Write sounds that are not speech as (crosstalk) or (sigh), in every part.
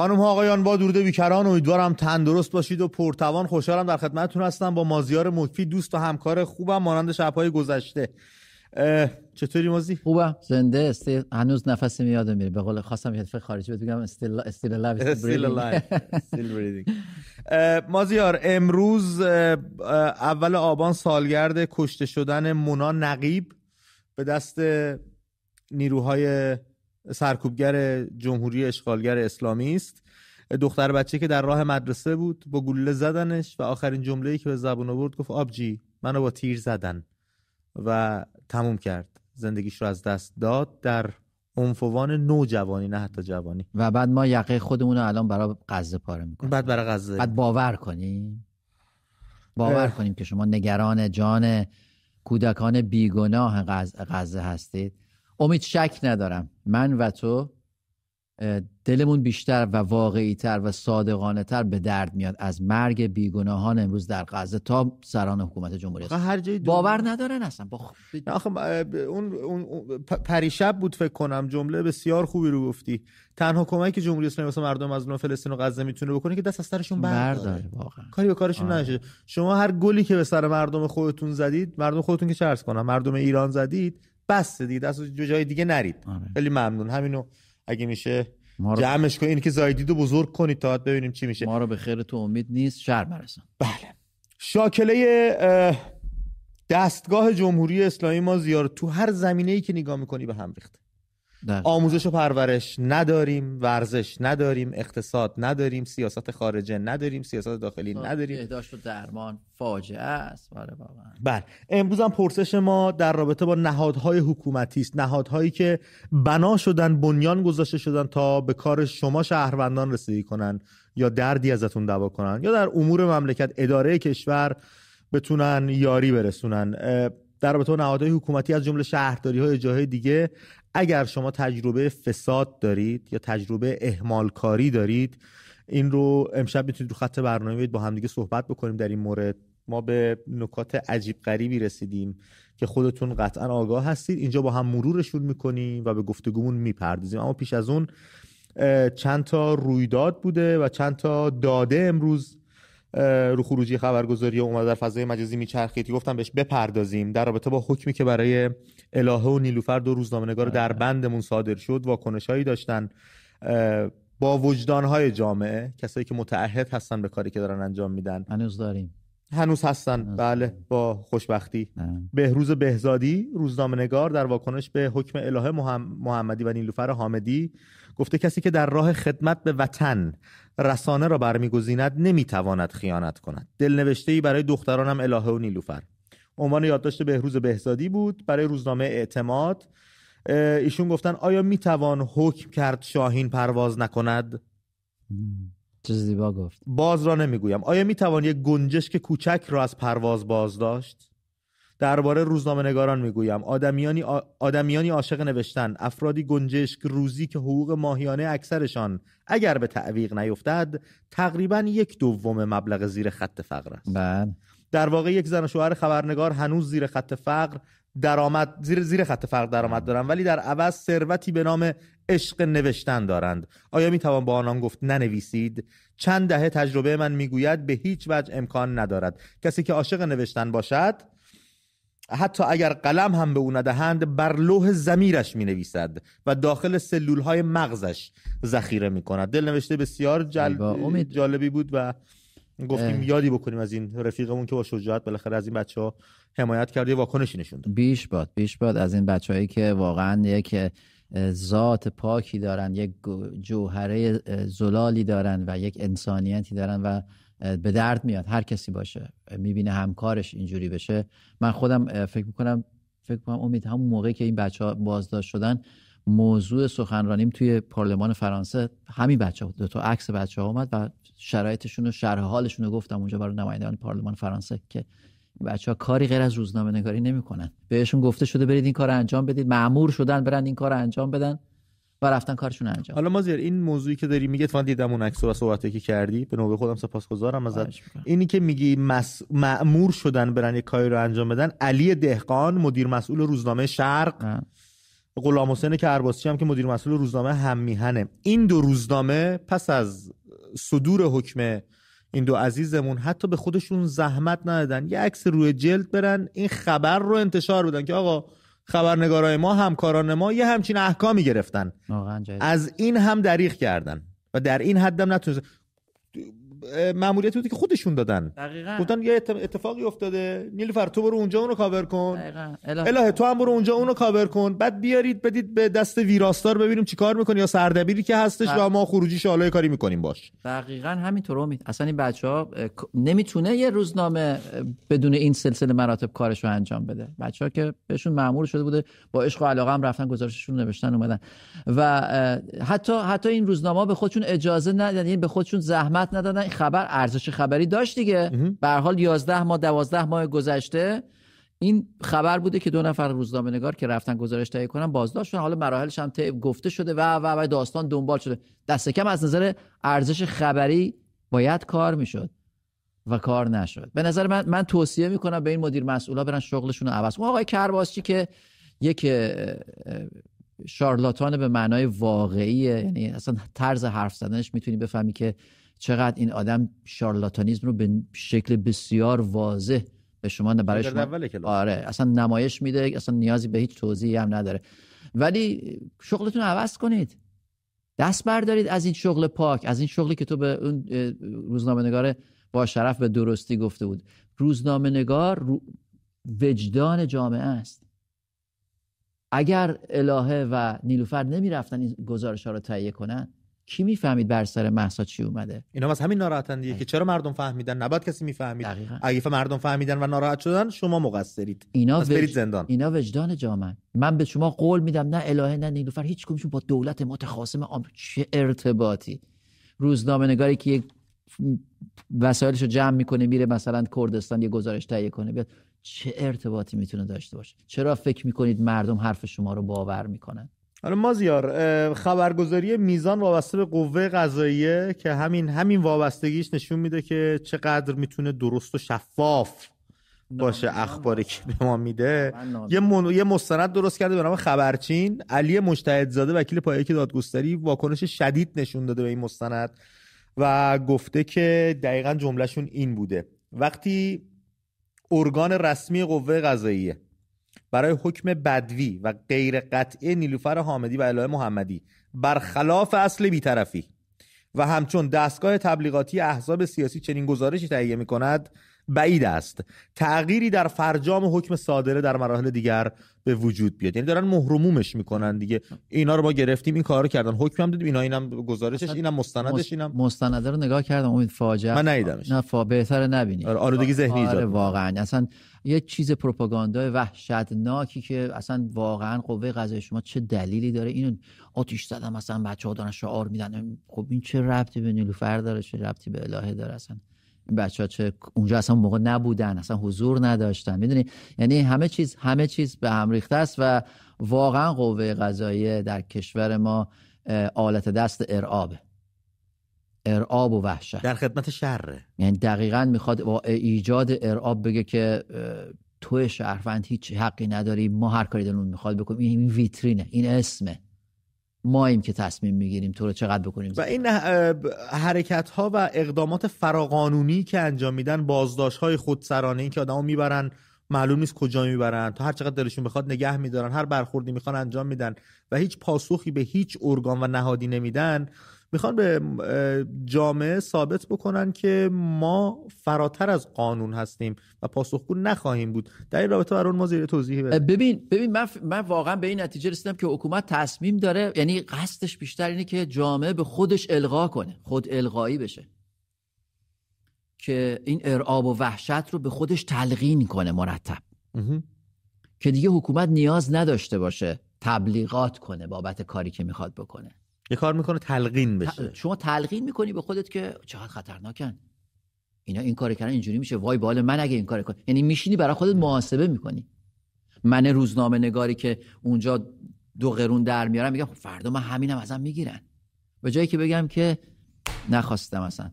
خانم ها آقایان با درود بیکران امیدوارم تندرست باشید و پرتوان. خوشحالم در خدمتتون هستم. با مازیار مکفی دوست و همکار خوبم مانند شبهای گذشته. چطوری مازی؟ خوبم. زنده استی هنوز نفسی میاد میره. به قول خواستم یه خارجی بگم استیل استیل (laughs) استیل مازیار امروز اول آبان سالگرد کشته شدن مونا نقیب به دست نیروهای سرکوبگر جمهوری اشغالگر اسلامی است. دختر بچه که در راه مدرسه بود با گلوله زدنش و آخرین جمله‌ای که به زبون آورد گفت آبجی منو با تیر زدن. و تموم کرد. زندگیش رو از دست داد در عنفوان نوجوانی نه حتی جوانی. و بعد ما یقه خودمون رو الان برای غزه پاره می‌کنیم. بعد برای غزه. بعد باور کنیم؟ باور کنیم که شما نگران جان کودکان بیگناه غزه هستید. امید شک ندارم. من و تو دلمون بیشتر و واقعی تر و صادقانه تر به درد میاد از مرگ بیگناهان امروز در غزه تا سران حکومت جمهوری اسلامی. باور ندارن اصلا. با آخه اون, اون پریشب بود فکر کنم جمله بسیار خوبی رو گفتی. تنها کمکی که جمهوری اسلامی واسه مردم از فلسطین و غزه می‌تونه بکنه که دست از سرشون برداره. واقعا. کاری به کارشون آره. نشه شما هر گلی که به سر مردم خودتون زدید مردم خودتون که چرس کنم مردم ایران زدید بس دیگه دست جای دیگه نرید. آره. خیلی ممنون. همینو اگه میشه رو... جمعش کنید اینی که زایدید رو بزرگ کنید تا ببینیم چی میشه. ما رو به خیر تو امید نیست شر برسن بله. شاکله دستگاه جمهوری اسلامی ما زیار تو هر زمینه ای که نگاه می‌کنی به هم ریخته. آموزش و پرورش نداریم ورزش نداریم اقتصاد نداریم سیاست خارجه نداریم سیاست داخلی نداریم. بهداشت و درمان فاجعه است. بله واقعا. بله. امروز هم پرسش ما در رابطه با نهادهای حکومتی است. نهادهایی که بنا شدن بنیان گذاشته شدن تا به کار شما شهروندان رسیدگی کنن یا دردی ازتون دوا کنن یا در امور مملکت اداره کشور بتونن یاری برسونن. در رابطه با نهادهای حکومتی از جمله شهرداری های جاهای دیگه اگر شما تجربه فساد دارید یا تجربه اهمال کاری دارید این رو امشب می‌تونید رو خط برنامه با همدیگه صحبت بکنیم در این مورد. ما به نکات عجیب غریبی رسیدیم که خودتون قطعا آگاه هستید. اینجا با هم مرورشون می‌کنیم و به گفتگومون می‌پردازیم. اما پیش از اون چند تا رویداد بوده و چند تا داده امروز رو خروجی خبرگزاری اومد در فضای مجازی میچرخید گفتم بهش بپردازیم در رابطه با حکمی که برای الهه و نیلوفر دو روزنامه‌نگار در بندمون صادر شد واکنش هایی داشتن با وجدان های جامعه کسایی که متعهد هستن به کاری که دارن انجام میدن. هنوز داریم. هنوز هستن. بله با خوشبختی. بهروز بهزادی روزنامه نگار در واکنش به حکم الهه محمدی و نیلوفر حامدی گفته کسی که در راه خدمت به وطن رسانه را برمیگزیند نمی‌تواند خیانت کند. دلنوشته ای برای دخترانم الهه و نیلوفر. عنوان یادداشت بهروز بهزادی بود برای روزنامه اعتماد. ایشون گفتن آیا می‌توان حکم کرد شاهین پرواز نکند؟ چه زیبا گفت. باز را نمی‌گویم. آیا می‌توان یک گنجشک کوچک را از پرواز باز داشت؟ درباره روزنامه نگاران می‌گویم. آدمیانی, آدمیانی عاشق نوشتن. افرادی گنجشک روزی که حقوق ماهیانه اکثرشان اگر به تعویق نیفتد تقریبا یک دوم مبلغ زیر خط فقر است. بله. در واقع یک زن و شوهر خبرنگار هنوز زیر خط فقر درآمد زیر زیر خط فقر درآمد دارند ولی در عوض ثروتی به نام عشق نوشتن دارند. آیا می توان با آنان گفت ننویسید؟ چند دهه تجربه من می‌گوید به هیچ وجه امکان ندارد. کسی که عاشق نوشتن باشد حتی اگر قلم هم به او ندهند بر لوح زمیرش می نویسد و داخل سلول های مغزش ذخیره می کند دل نوشته بسیار جل... جالبی بود و گفتیم یادی بکنیم از این رفیقمون که با شجاعت بالاخره از این بچه ها حمایت کرده واکنشی نشون بیش باد بیش باد. از این بچههایی که واقعا یک ذات پاکی دارن یک جوهره زلالی دارن و یک انسانیتی دارن و به درد میاد. هر کسی باشه می‌بینه همکارش اینجوری بشه. من خودم فکر می‌کنم فکر کنم امید همون موقعی که این بچه ها بازداشت شدن موضوع سخنرانیم توی پارلمان فرانسه همین بچه ها دو تا عکس بچه ها اومد و شرایطشون و شرح حالشون رو گفتم اونجا برای نمایندگان پارلمان فرانسه که بچه ها کاری غیر از روزنامه نگاری نمی‌کنن. بهشون گفته شده برید این کار انجام بدید. معمور شدن برن این کار انجام بدن و رفتن کارشون انجام حالا مازیار این موضوعی که داری میگه فان دیدم اون عکس و صحبتی که کردی. به نوبه خودم سپاسگزارم ازت. اینی که میگی مس... مأمور شدن برن یک کاری رو انجام بدن علی دهقان مدیر مسئول روزنامه شرق. غلام حسین کرباسی هم که مدیر مسئول روزنامه هم میهنه این دو روزنامه پس از صدور حکم این دو عزیزمون حتی به خودشون زحمت ندادن. یه عکس روی جلد برن این خبر رو انتشار بدن که آقا خبرنگارای ما همکاران ما یه همچین احکامی گرفتن. از این هم دریغ کردن و در این حدم نتونست معمولیت بودی که خودشون دادن. دقیقاً. گفتن یه اتفاقی افتاده. نیلوفر تو برو اونجا اونو کاور کن. الهه تو هم برو اونجا اونو کاور کن. بعد بیارید بدید به دست ویراستار ببینیم چیکار می‌کنی یا سردبیری که هستش و ما خروجی شالای کاری می‌کنیم باش. دقیقا همینطور امید. اصلا این بچه ها نمی‌تونه یه روزنامه بدون این سلسله مراتب کارش رو انجام بده. بچه ها که بهشون معمول شده بوده با عشق و علاقه هم رفتن گزارششون نوشتن اومدن. و حتی حتی این روزنامه به خودشون اجازه ندادن یعنی به خودشون زحمت ندادن. خبر ارزش خبری داشت دیگه. به حال 11 ماه 12 ماه گذشته این خبر بوده که دو نفر روزنامه نگار که رفتن گزارش تهیه کنن بازداشت شدن حالا مراحلش هم گفته شده و و و داستان دنبال شده. دست کم از نظر ارزش خبری باید کار می‌شد و کار نشد. به نظر من من توصیه می‌کنم به این مدیر مسئولا برن شغلشون رو عوض کنن. آقای کرباسچی که یک شارلاتان به معنای واقعیه یعنی اصلا طرز حرف زدنش می‌تونی بفهمی که چقدر این آدم شارلاتانیزم رو به شکل بسیار واضح به شما برای شما آره اصلا نمایش میده اصلا نیازی به هیچ توضیحی هم نداره. ولی شغلتون عوض کنید. دست بردارید از این شغل پاک از این شغلی که تو به اون روزنامه نگار با شرف به درستی گفته بود. روزنامه نگار وجدان جامعه است. اگر الهه و نیلوفر نمی‌رفتن این گزارش ها رو تهیه کنن کی می‌فهمید بر سر محسا چی اومده؟ اینا از همین ناراحتن دیگه که چرا مردم فهمیدن؟ نباید کسی می‌فهمید. اگه مردم فهمیدن و ناراحت شدن شما مقصرید. اینا وج... برید زندان. اینا وجدان جامعه من به شما قول میدم نه الهه نه نیلوفر هیچ کمشون با دولت متخاصم آمریکا چه ارتباطی. روزنامه نگاری که یک وسایلشو جمع می‌کنه میره مثلا کردستان یه گزارش تهیه کنه بیاد. چه ارتباطی می‌تونه داشته باشه؟ چرا فکر می‌کنید مردم حرف شما رو باور می‌کنن؟ حالا مازیار خبرگزاری میزان وابسته به قوه قضاییه که همین همین وابستگیش نشون میده که چقدر می‌تونه درست و شفاف باشه اخباری که به ما میده. یه, من... یه مستند درست کرده به نام خبرچین. علی مجتهدزاده وکیل پایه دادگستری واکنش شدید نشون داده به این مستند و گفته که دقیقا جملهشون این بوده. وقتی ارگان رسمی قوه قضاییه برای حکم بدوی و غیر قطعی نیلوفر حامدی و الهه محمدی برخلاف اصل بیطرفی. و همچون دستگاه تبلیغاتی احزاب سیاسی چنین گزارشی تهیه می کند بعید است. تغییری در فرجام حکم صادره در مراحل دیگر به وجود بیاد. یعنی دارن مهرمومش می‌کنن دیگه. اینا رو ما گرفتیم این کارو کردن. حکم هم دادیم. اینا اینم گزارشش اینم مستندش اینم مستنده رو نگاه کردم. امید فاجعه. من ندیدمش. نه فا بهتره نبینی. آره آلودگی ذهنی آره واقعا. اصلا یه چیز پروپاگاندای وحشتناکی که اصلا واقعا قوه قضایی شما چه دلیلی داره؟ اینو آتیش زدن مثلا بچه‌ها دارن شعار میدن. خب این چه ربطی به نیلوفر داره؟ چه ربطی به الهه داره اصلا؟ بچه ها چه اونجا اصلا موقع نبودن اصلا حضور نداشتن. می‌دونی؟ یعنی همه چیز همه چیز به هم ریخته است و واقعا قوه قضاییه در کشور ما آلت دست ارعابه. ارعاب و وحشت. در خدمت شره. یعنی دقیقا می‌خواد با ایجاد ارعاب بگه که تو شهروند هیچ حقی نداری ما هر کاری دلمون می‌خواد بکنیم. این ویترینه این اسمه. ماییم که تصمیم می‌گیریم تو رو چقدر بکنیم و این حرکت ها و اقدامات فراقانونی که انجام میدن بازداشت های خودسرانه این که آدمو می‌برن معلوم نیست کجا می‌برن تا هر چقدر دلشون بخواد نگه میدارن هر برخوردی می‌خوان انجام میدن و هیچ پاسخی به هیچ ارگان و نهادی نمیدن می‌خوان به جامعه ثابت بکنن که ما فراتر از قانون هستیم و پاسخگو نخواهیم بود. در این رابطه برای ما زیر توضیحی بده ببین ببین من, من واقعا به این نتیجه رسیدم که حکومت تصمیم داره یعنی قصدش بیشتر اینه که جامعه به خودش القا کنه خود القایی بشه. که این ارعاب و وحشت رو به خودش تلقین کنه مرتب. که دیگه حکومت نیاز نداشته باشه تبلیغات کنه بابت کاری که می‌خواد بکنه. یه کار می‌کنه تلقین بشه. شما تلقین می‌کنی به خودت که چقدر خطرناکن. اینا این کار کردن اینجوری میشه. وای بال من اگه این کار کنم یعنی میشینی برای خودت محاسبه می‌کنی. من روزنامه نگاری که اونجا دو قرون در میارم میگم خب فردا من همینم ازم می‌گیرن. به جایی که بگم که نخواستم اصلا.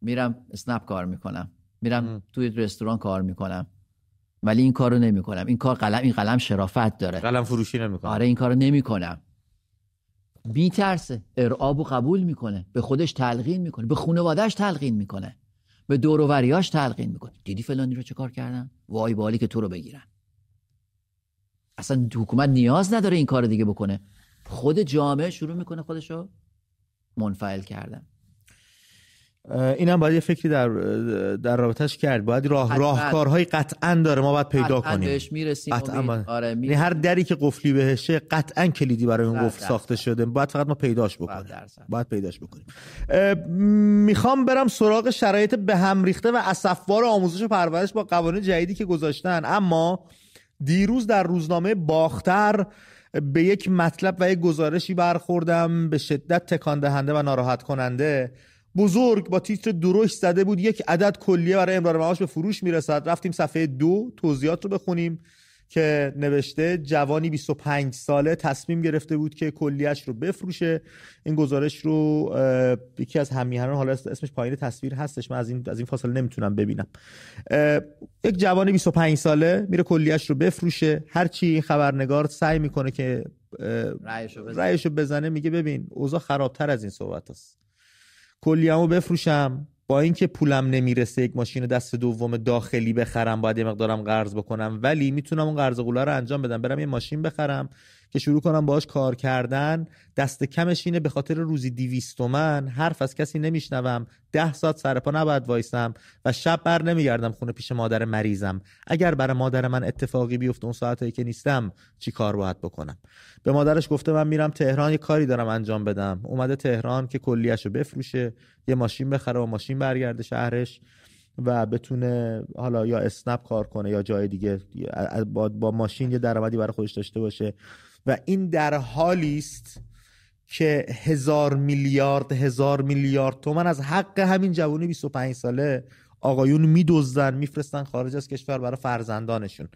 میرم اسنپ کار می‌کنم. میرم توی رستوران کار می‌کنم. ولی این کارو نمی‌کنم. این کار قلم این قلم شرافت داره. قلم فروشی نمی‌کنم. آره این کارو نمی‌کنم. میترسه. ارعاب و قبول می‌کنه. به خودش تلقین می‌کنه. به خانوادهش تلقین می‌کنه. به دور و وریاش تلقین می‌کنه. دیدی فلانی رو چه کار کردن؟ وای بالی که تو رو بگیرن. اصلا حکومت نیاز نداره این کار دیگه بکنه. خود جامعه شروع می‌کنه خودشو منفعل کردن. اینم باید یه فکری در در رابطش کرد باید راه. راهکارهای قطعا داره ما باید پیدا قطعاً کنیم بهش می‌رسیم قطعاً. باید. آره یعنی می‌رسیم. هر دری که قفلی بهشه قطعا کلیدی برای اون قفل. ساخته شده باید فقط ما پیداش بکنیم. باید پیداش بکنیم می‌خوام برم سراغ شرایط به هم ریخته و اسفبار آموزش و پرورش با قوانین جدیدی که گذاشتن اما دیروز در روزنامه باختر به یک مطلب و یک گزارشی برخوردم به شدت تکان دهنده و ناراحت کننده بزرگ با تیتر دروش زده بود. یک عدد کلیه برای امرار معاش به فروش می‌رسد. رفتیم صفحه دو توضیحات رو بخونیم که نوشته جوانی 25 ساله تصمیم گرفته بود که کلیش رو بفروشه. این گزارش رو یکی از همیهنان حالا اسمش پایین تصویر هستش من از این از این فاصله نمی‌تونم ببینم. یک جوان 25 ساله میره کلیش رو بفروشه. هرچی این خبرنگار سعی می‌کنه که رأیشو بزن. رأیشو بزنه میگه ببین اوضاع خرابتر از این صحبت هست کلیه‌مو بفروشم. با اینکه پولم نمی‌رسه یک ماشین دست دوم داخلی بخرم باید یه مقدارم قرض بکنم. ولی می‌تونم اون قرض قولا رو انجام بدم. برم یه ماشین بخرم. که شروع کنم باهاش کار کردن. دست کمش اینه به خاطر روزی 200 تومن حرف از کسی نمیشنوم. ده ساعت سر پا نباید وایسم و شب بر نمیگردم خونه پیش مادر مریضم. اگر برای مادر من اتفاقی بیفته اون ساعتایی که نیستم چی کار باید بکنم؟ به مادرش گفته من میرم تهران یه کاری دارم انجام بدم. اومده تهران که کلیهشو بفروشه یه ماشین بخره و ماشین برگرده شهرش و بتونه حالا یا اسنپ کار کنه یا جای دیگه با ماشین یه درآمدی برای خودش داشته باشه. و این در حالی است که هزار میلیارد هزار میلیارد تومن از حق همین جوانی 25 ساله آقایون میدزدن میفرستن خارج از کشور برای فرزندانشون.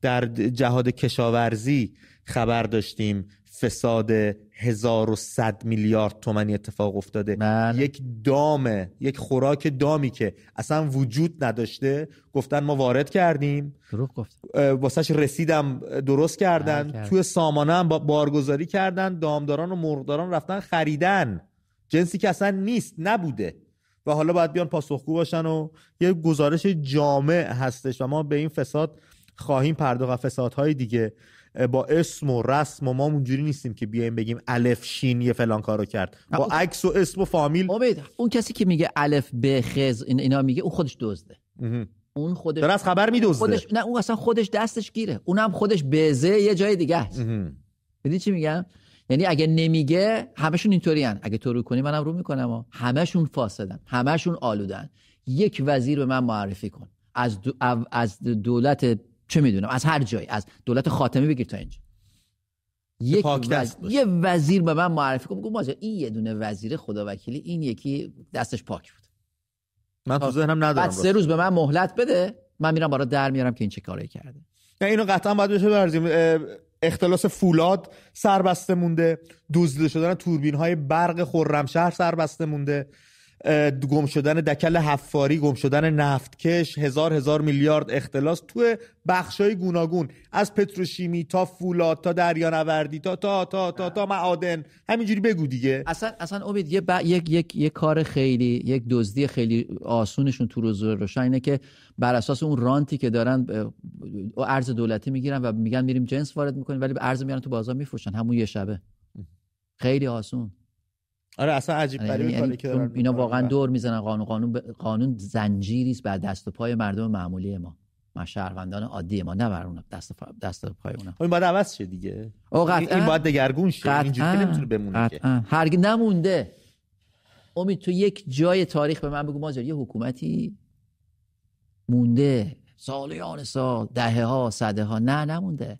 در جهاد کشاورزی خبر داشتیم. فساد 1100 میلیارد تومنی اتفاق افتاده. بله. یک دامه یک خوراک دامی که اصلا وجود نداشته گفتن ما وارد کردیم. دروغ گفت. واسهش رسیدم درست کردن. بله، کرد. توی سامانه هم با- بارگذاری کردن دامداران و مرغداران رفتن خریدن. جنسی که اصلا نیست نبوده. و حالا باید بیان پاسخگو باشن و یه گزارش جامع هستش و ما به این فساد خواهیم پرداخت و فسادهای دیگه با اسم و رسم و ما اونجوری نیستیم که بیایم بگیم الف شین یه فلان کارو کرد. با. عکس و اسم و فامیل. امید اون کسی که میگه الف ب خز این اینا میگه اون خودش دزده. اون خودش داره از خبر میدوزده خودش نه اون اصلا خودش دستش گیره. اونم خودش بزه یه جای دیگه است. دیدی چی میگم؟ یعنی اگه نمیگه همشون اینطورین اگه تو رو کنی منم رو می‌کنم و همشون فاسدن. همشون آلودن. یک وزیر به من معرفی کن. از دو- از دولت چه می‌دونم؟ از هر جایی از دولت خاتمی بگیر تا اینجا. یک وز-. یه وزیر به من معرفی کن ماجرا این یه دونه وزیر خدا وکیلی این یکی دستش پاک بود. من تو ذهنم ندارم بعد سه روز به من مهلت بده من میرم برای در میارم که این چه کاری کرده. نه اینو قطعا باید بشه برزیم اختلاس فولاد سربسته مونده دزدیده شدن توربین های برق خرمشهر سربسته مونده. گم شدن دکل حفاری گم شدن نفتکش هزار هزار میلیارد اختلاس توی بخش های گوناگون. از پتروشیمی تا فولاد تا دریانوردی تا تا تا تا تا معادن. همینجوری بگو دیگه. اصلا اصلا امید یه ب... یک یک یک کار خیلی یک دزدی خیلی آسونشون تو روز روشن اینه که بر اساس اون رانتی که دارن ارز دولتی می‌گیرن و میگن میریم جنس وارد می‌کنیم ولی به ارز میارن تو بازار میفروشن. همون یه شبه. خیلی آسون. آره اصلا عجیب یعنی- غریبه یعنی کاری که دارن اینا. واقعا دور می‌زنن. قانون قانون ب- قانون زنجیری است بر دست و پای مردم معمولی ما. ما شهروندان عادی ما نه بر اون دست و پا- دست و پای اونا. این باید عوض شه دیگه. او این- قطعاً. این باید دگرگون شه. اینجوری که نمی‌تونه بمونه که. هرگز نمونده. امید تو یک جای تاریخ به من بگو. ماجرا یه حکومتی مونده. سالیان سال دهه ها صده ها. نه نمونده.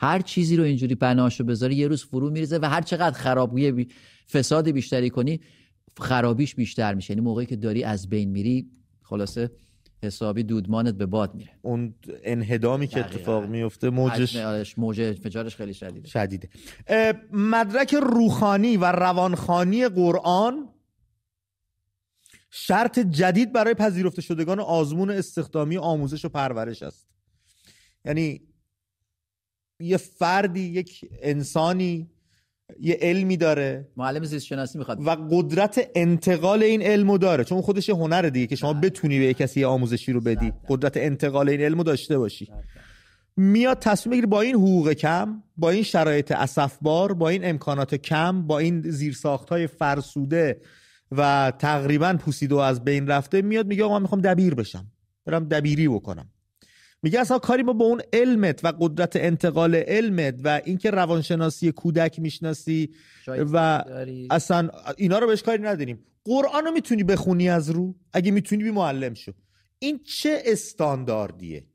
هر چیزی رو اینجوری بناشو بذاری یه روز فرو میریزه و هر چقدر خرابی بی... فساد بیشتری کنی خرابیش بیشتر میشه. یعنی موقعی که داری از بین میری خلاصه حسابی دودمانت به باد میره. اون انهدامی که. اتفاق میفته موجش آرش- موج انفجارش خیلی شدیده. شدیده. مدرک روخانی و روانخانی قرآن شرط جدید برای پذیرفته شدگان آزمون استخدامی آموزش و پرورش است. یعنی یه فردی یک انسانی یه علمی داره معلم زیست شناسی می‌خواد. و قدرت انتقال این علمو داره. چون خودش هنر دیگه که شما بتونی به کسی آموزشی رو بدی. قدرت انتقال این علمو داشته باشی. میاد تصمیم بگیره با این حقوق کم با این شرایط اسفبار با این امکانات کم با این زیرساخت های فرسوده و تقریبا پوسیده و از بین رفته میاد میگه آقا من می‌خوام دبیر بشم. برم دبیری بکنم. میگه اصلا کاری ما با اون علمت و قدرت انتقال علمت و اینکه روانشناسی کودک می‌شناسی و اصلا اینا رو بهش کاری نداریم. قرآن رو می‌تونی بخونی از رو؟ اگه می‌تونی بی معلم شو. این چه استانداردیه؟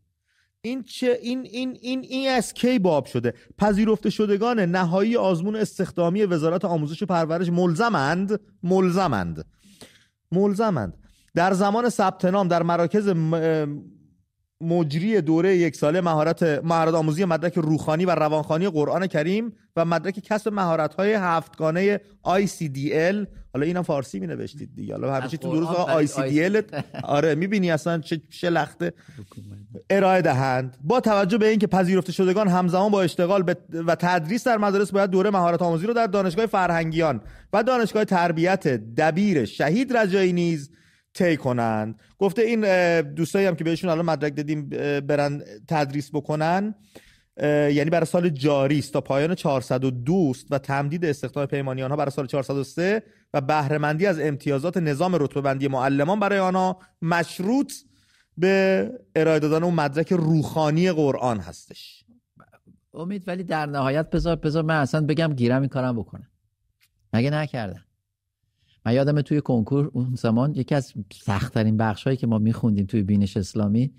این چه این این این این از کی باب شده؟ پذیرفته شدگان نهایی آزمون استخدامی وزارت آموزش و پرورش ملزمند ملزمند. ملزمند. در زمان ثبت نام در مراکز مجری دوره یک ساله مهارت مهارت آموزی مدرک روخانی و روانخانی قرآن کریم و مدرک کسب مهارت های هفتگانه ICDL حالا اینم فارسی می نوشتید دیگه. حالا همیشه تو درست ICDL آره می‌بینی اصلا چه شلخته ارائه دهند. با توجه به اینکه پذیرفته شدگان همزمان با اشتغال و تدریس در مدارس باید دوره مهارت آموزی رو در دانشگاه فرهنگیان و دانشگاه تربیت دبیر شهید رجایی نیز طی کنند. گفته این دوستایی هم که بهشون الان مدرک دادیم برن تدریس بکنن. یعنی برای سال جاری است تا پایان 402 و تمدید استخدام پیمانی آنها برای سال 403 و بهرهمندی از امتیازات نظام رتبه بندی معلمان برای آنها مشروط به ارائه دادن اون مدرک روخانی قرآن هستش. امید ولی در نهایت بذار بذار من اصلا بگم گیرم این کارم بکنم مگه نکردم؟ من یادم توی کنکور اون زمان یکی از سختترین بخش هایی که ما میخوندیم توی بینش اسلامی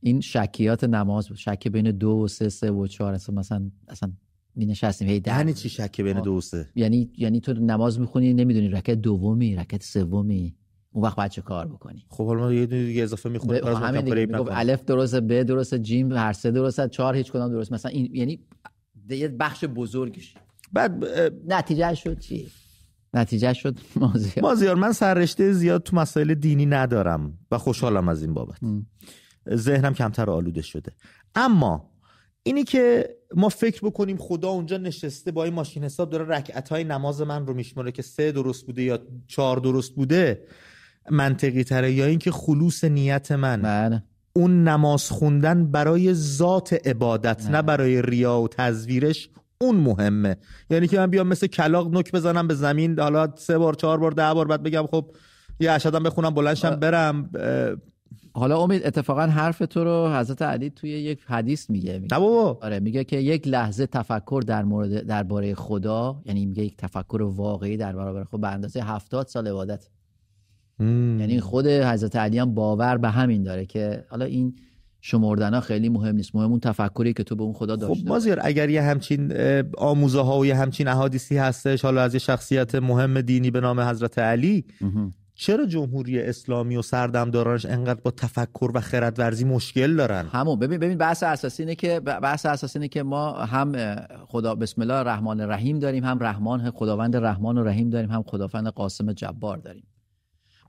این شکیات نماز بود. شک بین دو و سه سه و چهار. اصلا مثلا اصلا می نشستیم هی یعنی چی شک بین دو و سه؟ یعنی یعنی تو نماز می‌خونی نمی‌دونی رکعت دومی رکعت سومی. اون وقت باید چه کار بکنی؟ خب حالا ما یه دونه دیگه اضافه می‌خونیم. ب... همین دیگه الف درسته ب درسته جیم هر سه درسته چهار هیچ کدام درست. مثلا این یعنی یه بخش بزرگش. بعد نتیجه شد چی؟ نتیجه شد مازیار. مازیار من سررشته زیاد تو مسائل دینی ندارم و خوشحالم از این بابت. ذهنم کمتر آلوده شده. اما اینی که ما فکر بکنیم خدا اونجا نشسته با این ماشین حساب داره رکعت های نماز من رو میشماره که سه درست بوده یا چهار درست بوده منطقی تره یا اینکه خلوص نیت من. بله. اون نماز خوندن برای ذات عبادت نه, نه. برای ریا و تزویرش اون مهمه. یعنی که من بیام مثل کلاق نک بزنم به زمین حالا سه بار چهار بار ده بار بعد بگم خب یه اشهدم بخونم بلنشم برم. حالا امید اتفاقا حرف تو رو حضرت علی توی یک حدیث میگه میگه بابا. آره میگه که یک لحظه تفکر در مورد درباره خدا یعنی میگه یک تفکر واقعی در برابر خود به اندازه هفتاد سال عبادت. یعنی خود حضرت علی هم باور به همین داره که حالا این شمردن ها خیلی مهم نیست. مهم اون تفکری که تو به اون خدا داشته خب مازیار اگر یه همچین آموزه ها و یه همچین احادیثی هستش حالا از یه شخصیت مهم دینی به نام حضرت علی چرا جمهوری اسلامی و سردمدارانش انقدر با تفکر و خردورزی مشکل دارن؟ همون ببین ببین بحث اساسی اینه که بحث اساسی اینه که ما هم خدا بسم الله الرحمن الرحیم داریم هم رحمان خداوند رحمان و رحیم داریم هم خداوند قاسم جبار داریم.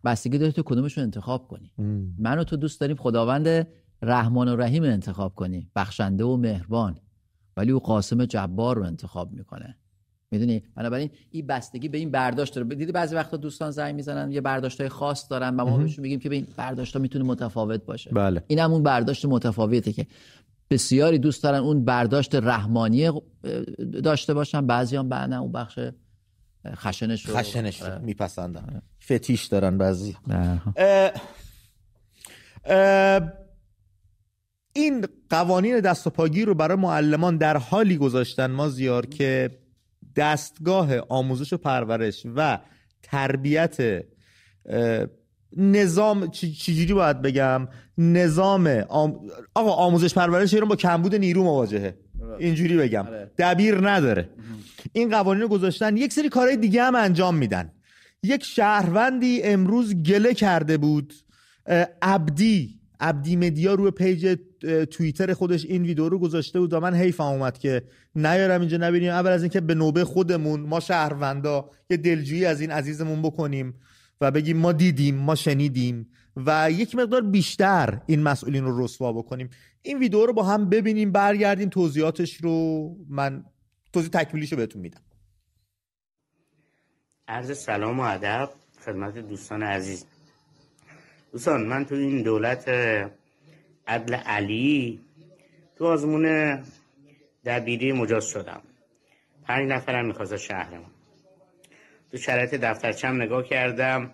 بستگی داره تو کدومشون انتخاب کنی. من و تو دوست داریم خداوند رحمان و رحیم انتخاب کنی. بخشنده و مهربان. ولی او قاسم جبار رو انتخاب می‌کنه. می‌دونی؟ بنابراین این بستگی به این برداشت داره. دیدی بعضی وقتا دوستان زنگ می‌زنن یه برداشت خاص دارن و ما بهشون میگیم که به این برداشت می‌تونه متفاوت باشه. بله. این هم اون برداشت متفاوته که بسیاری دوست دارن اون برداشت رحمانی داشته باشن. بعضی هم بعد اون بخش خشنش رو خشنش رو میپسندن. فتیش دارن بعضی. این قوانین دست و پاگیر رو برای معلمان در حالی گذاشتن ما زیار که دستگاه آموزش و پرورش و تربیت نظام چجوری باید بگم؟ نظام آقا آموزش پرورش ایران با کمبود نیرو مواجهه. اینجوری بگم. آره. دبیر نداره. این قوانین رو گذاشتن یک سری کارهای دیگه هم انجام میدن. یک شهروندی امروز گله کرده بود عبدی. عبدی مدیا روی پیج توییتر خودش این ویدیو رو گذاشته بود و من حیفم اومد که نیارم اینجا نبینیم. اول از اینکه به نوبه خودمون ما شهروندا یه دلجویی از این عزیزمون بکنیم و بگیم ما دیدیم ما شنیدیم و یک مقدار بیشتر این مسئولین رو رسوا بکنیم. این ویدیو رو با هم ببینیم برگردیم توضیحاتش رو من توضیح تکمیلیشو بهتون میدم. عرض سلام و ادب خدمت دوستان عزیز. دوستان من تو این دولت عدل علی تو آزمون دبیری مجاز شدم. پنج نفرم می‌خواست شهرمون تو شرایط دفترچم نگاه کردم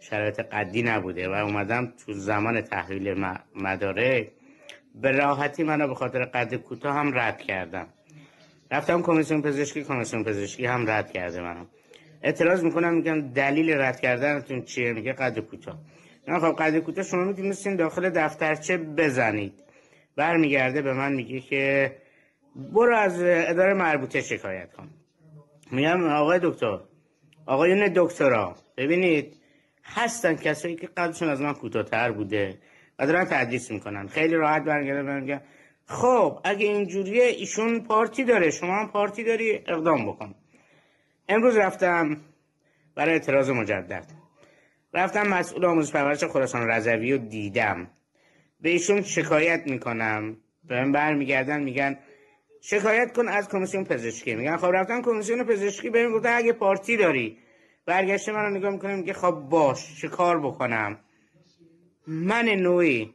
شرایط قدی نبوده و اومدم تو زمان تحویل مداره به راحتی منو به خاطر قد کوتاه هم رد کردم. رفتم کمیسیون پزشکی کمیسیون پزشکی هم رد کرده منو. اعتراض می‌کنم میگم دلیل رد کردنتون چیه؟ میگه قد کوتاه. خب قد کوتاه. شما می‌تونستین داخل دفترچه بزنید. برمیگرده به من میگه که برو از اداره مربوطه شکایت کن. میگم آقای دکتر آقایون دکترا ببینید هستن کسایی که قدشون از من کوتاهتر بوده و دارن تدریس می‌کنن. خیلی راحت برگرده میگن خب اگه اینجوریه ایشون پارتی داره شما هم پارتی داری اقدام بکن. امروز رفتم برای اعتراض مجدد. رفتم مسئول آموزش پرورش خراسان رضوی رو دیدم. به ایشون شکایت می‌کنم. به من برمیگردن میگن شکایت کن از کمیسیون پزشکی. میگن خب رفتم کمیسیون پزشکی. بهم گفته اگه پارتی داری. برگشته منو نگاه می‌کنه میگه خب باش چه کار بکنم؟ من نوعی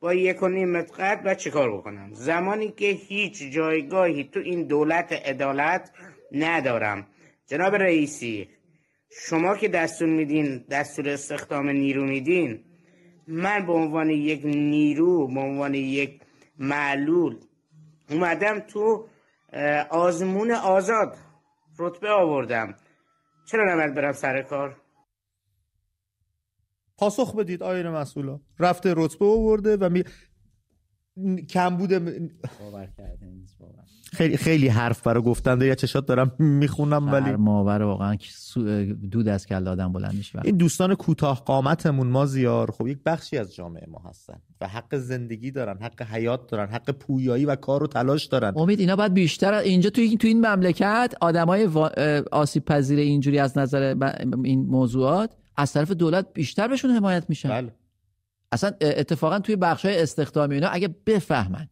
با یک و نیم قد و چه کار بکنم؟ زمانی که هیچ جایگاهی تو این دولت عدالت ندارم. جناب رئیسی شما که دستور میدین دستور استخدام نیرو میدین من به عنوان یک نیرو به عنوان یک معلول اومدم تو آزمون آزاد رتبه آوردم. چرا نمید برم سر کار؟ پاسخ بدید آین مسئولا رفته رتبه آورده و می... کم بوده باور خیلی خیلی حرف برای گفتن یا چشات دارم می‌خونم ولی ماور واقعا دود از کل آدم بلند میشه. این دوستان کوتاه قامتمون ما زیار. خب یک بخشی از جامعه ما هستن و حق زندگی دارن حق حیات دارن حق پویایی و کار و تلاش دارن. امید اینا باید بیشتر اینجا توی تو این مملکت آدمای آسیب پذیر اینجوری از نظر این موضوعات از طرف دولت بیشتر بهشون حمایت میشن. بله. اصلا اتفاقا توی بخش های استخدامی اینا اگه بفهمن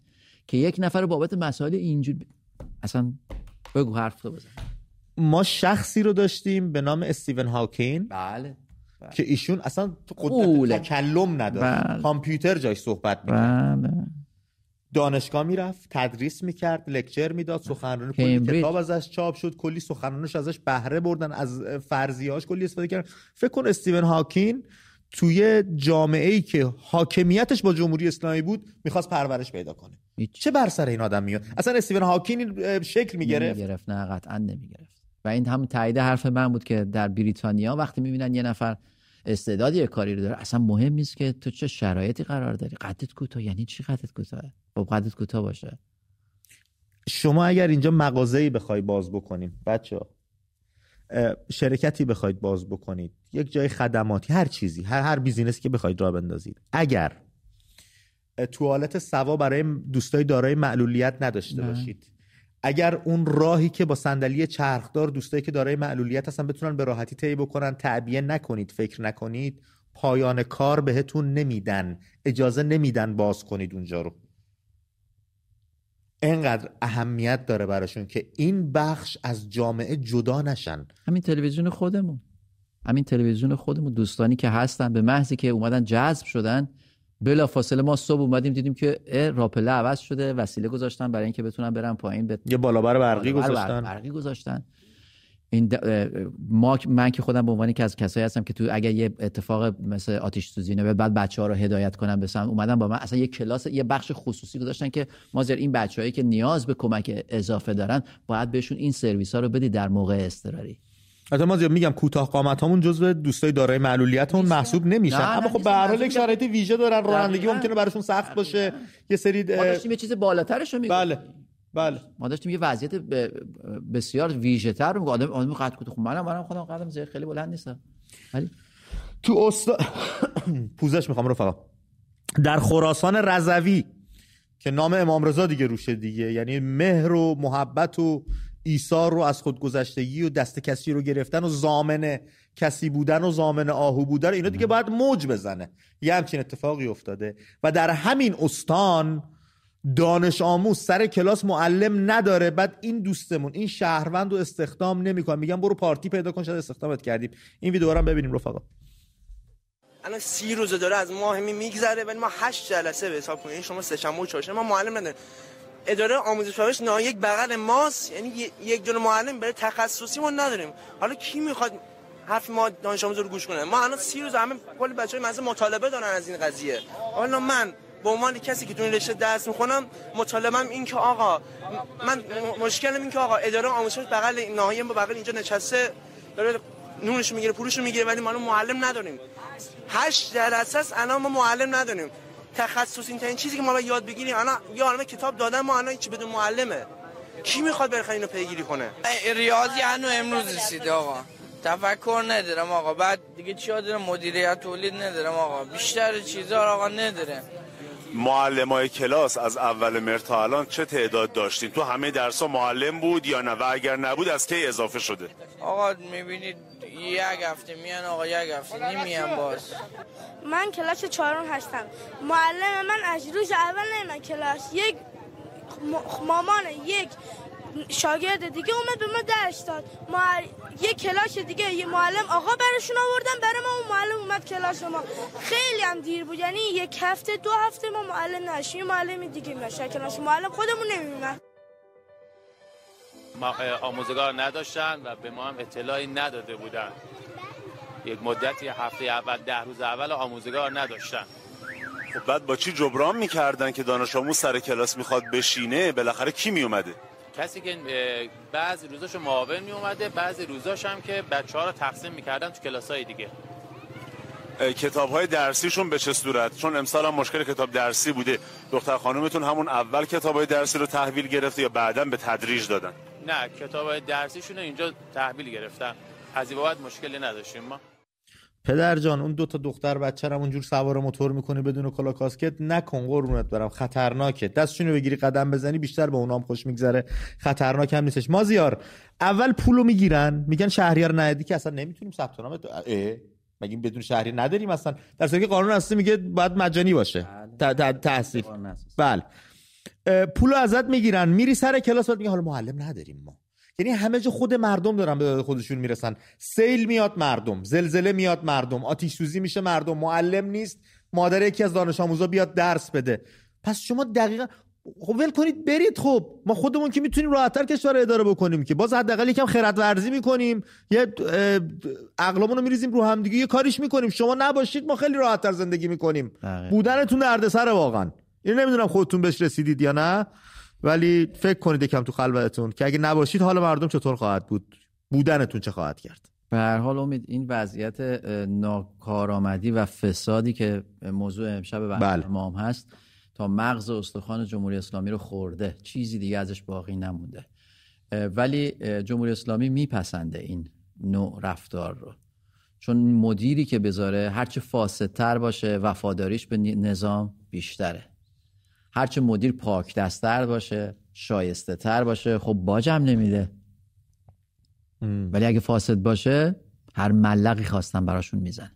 که یک نفر بابت مسائل اینجور اصلا بگو حرف تو بزن ما شخصی رو داشتیم به نام استیون هاکین بله, بله. که ایشون اصلا قدرت تکلم نداشت بله. کامپیوتر جایش صحبت می‌کرد بله. دانشگاه می‌رفت تدریس می‌کرد لکچر می‌داد سخنرانی کلی کتاب ازش چاپ شد کلی سخنرانش ازش بهره بردن از فرضیهاش کلی استفاده کردن فکر کن استیون هاکین توی جامعه ای که حاکمیتش با جمهوری اسلامی بود می‌خواست پرورش پیدا کنه. چه بر سر این آدم میاد؟ اصلا استیون هاکین شکل می‌گرفت؟ نمی‌گرفت نه قطعا نمی‌گرفت. و این هم تایید حرف من بود که در بریتانیا وقتی می‌بینن یه نفر استعدادی کاری رو داره اصلا مهم نیست که تو چه شرایطی قرار داری. قدت کوتاه یعنی چی قدت کوتاه؟ خب قدت کوتاه باشه. شما اگر اینجا مغازه‌ای بخوای باز بکنیم بچه شرکتی بخواید باز بکنید یک جای خدماتی هر چیزی هر هر بیزینسی که بخواید راه بندازید. اگر توالت سوا برای دوستای دارای معلولیت نداشته باشید. اگر اون راهی که با صندلی چرخدار دوستایی که دارای معلولیت هستن بتونن به راحتی طی بکنن تعبیه نکنید فکر نکنید پایان کار بهتون نمیدن اجازه نمیدن باز کنید اونجا رو. انقدر اهمیت داره براشون که این بخش از جامعه جدا نشن. همین تلویزیون خودمون. همین تلویزیون خودمون. دوستانی که هستن به محضی که اومدن جذب شدن بلا فاصله ما صبح اومدیم دیدیم که راپله عوض شده وسیله گذاشتن برای اینکه بتونن برن پایین به یه بالابر برقی گذاشتن. برقی گذاشتن. این ما من که خودم به عنوانی که از کسایی هستم که تو اگر یه اتفاق مثل آتش سوزی نه بعد بچه ها رو هدایت کنم به اومدن با من اصلا یه کلاس یه بخش خصوصی گذاشتن که ما زیر این بچههایی که نیاز به کمک اضافه دارن باید بهشون این سرویس ها رو بدی در موقع اضطراری. البته ما میگم کوتاه قامت همون جزو دوستای دارای معلولیت اون محسوب نمیشن. اما خب به هر حال یک شرایط ویژه دارن رانندگی ممکنه براشون سخت باشه. یه سری ما داشتیم یه چیز بالاترش رو بله. بله. ما داشتیم یه وضعیت بسیار ویژه تر رو آدم آدم قد کوتاه خب منم منم خودم قدم زیر خیلی بلند نیستم. ولی تو استا (coughs) پوزش می‌خوام رفقا. در خراسان رضوی که نام امام رضا دیگه روشه دیگه یعنی مهر و محبت و ایثار رو از خودگذشتگی و دست کسی رو گرفتن و زامن کسی بودن و زامن آهو بودن اینا دیگه باید موج بزنه. یه همچین اتفاقی افتاده. و در همین استان دانش آموز سر کلاس معلم نداره. بعد این دوستمون این شهروند رو استخدام نمی‌کنه میگن برو پارتی پیدا کن شاید استخدامت کردیم. این ویدیو رو هم ببینیم رفقا. الان سی روزه داره از ماه میگذره ولی ما هشت جلسه به حساب کنیم. شما سه شنبه و چهارشنبه ما معلم نداریم. اداره آموزش پرورش یک بغل ماست. یعنی یک دونه معلم برای تخصصی ما نداریم. حالا کی می‌خواد حرف ما دانش آموز رو گوش کنه؟ ما الان سی روز همه کلی بچهای مزه مطالبه دارن از این قضیه. حالا من به عنوان کسی که این رشته درس می‌خونم مطالبم این که آقا من مشکلم این که آقا اداره آموزش بغل ناحیه با بغل اینجا نشسته داره نونش می‌گیره پولش می‌گیره ولی ما معلم نداریم. هشت درصد الان ما معلم نداریم. تخصصی این چیزی که ما باید یاد بگیریم الان یه عالمه کتاب دادن ما الان چی بدون معلمه؟ کی می‌خواد بره اینو پیگیری کنه؟ ریاضی هنو امروز رسیده آقا. تفکر ندارم آقا. بعد دیگه چی دارم؟ مدیریت تولید ندارم آقا. بیشتر چیزا آقا نداره معلم های کلاس از اول مر تا الان چه تعداد داشتیم تو همه درس ها معلم بود یا نه؟ و اگر نبود از کی اضافه شده؟ آقا می‌بینید یک هفته میان آقا یک هفته نمیان باز. من کلاس چهارم هستم. معلم من از روز اول نمیان کلاس. یک مامان یک شاگرد دیگه اومد به ما درس داد. ما یه کلاس دیگه یه معلم آقا براشون آوردن برای ما اون معلم اومد کلاس ما. خیلی هم دیر بود. یعنی یک هفته دو هفته ما معلم نشیم. معلم دیگه میشه کلاس معلم خودمون نمیومد ما آموزگار نداشتن و به ما هم اطلاعی نداده بودن. یک مدتی هفته اول ده روز اول آموزگار نداشتن. خب بعد با چی جبران می‌کردن که دانش آموز سر کلاس می‌خواد بشینه؟ بالاخره کی میومده کسی که بعضی روزاشو معاون می اومده بعضی روزاش هم که بچه ها رو تقسیم می‌کردن تو کلاس های دیگه. کتاب های درسیشون به چه صورت؟ چون امسال هم مشکل کتاب درسی بوده. دختر خانومتون همون اول کتاب های درسی رو تحویل گرفته یا بعدا به تدریج دادن؟ نه کتاب های درسیشون اینجا تحویل گرفتن. از این مشکلی نداشتیم ما. پدر جان اون دو تا دختر بچه رو اونجور سوار موتور می‌کنی بدون کلا کاسکت نکن قربونت برم خطرناکه. دستشونو بگیری قدم بزنی بیشتر به اونام خوش میگذره. خطرناک هم نیستش. مازیار اول پولو می‌گیرن میگن شهریار ندی که اصلا نمی‌تونیم ثبت نام مگه بدون شهری نداریم اصلا؟ در صورتی که قانون اصلی میگه باید مجانی باشه. بله. تاسیف بله. پولو ازت می‌گیرن میری سر کلاس بعد میگه حالا معلم نداریم ما. یعنی همه جا خود مردم دارن به خودشون می‌رسن. سیل میاد مردم زلزله میاد مردم آتیش سوزی میشه مردم. معلم نیست مادر یکی از دانش آموزا بیاد درس بده. پس شما دقیقا خب ول کنید برید خب. ما خودمون که می‌تونیم راحتتر کشور اداره بکنیم که. باز حداقل یکم خرد ورزی می‌کنیم. یه عقلمون رو میریزیم رو هم دیگه. یه کاریش می‌کنیم. شما نباشید ما خیلی راحتتر زندگی می‌کنیم. بودنتون دردسر واقعا. این نمی‌دونم خودتون بهش رسیدید یا نه. ولی فکر کنید یکم تو خلوتتون که اگه نباشید حال مردم چطور خواهد بود؟ بودنتون چه خواهد کرد؟ به هر حال امید این وضعیت ناکارآمدی و فسادی که موضوع امشب برنامه بله. هست تا مغز استخوان جمهوری اسلامی رو خورده. چیزی دیگه ازش باقی نمونده. ولی جمهوری اسلامی میپسنده این نوع رفتار رو. چون مدیری که بذاره هرچه فاسدتر باشه وفاداریش به نظام بیشتره. هرچه مدیر پاک دستتر باشه شایسته تر باشه خب باجم نمیده. ولی اگه فاسد باشه هر ملقی خواستن براشون میزن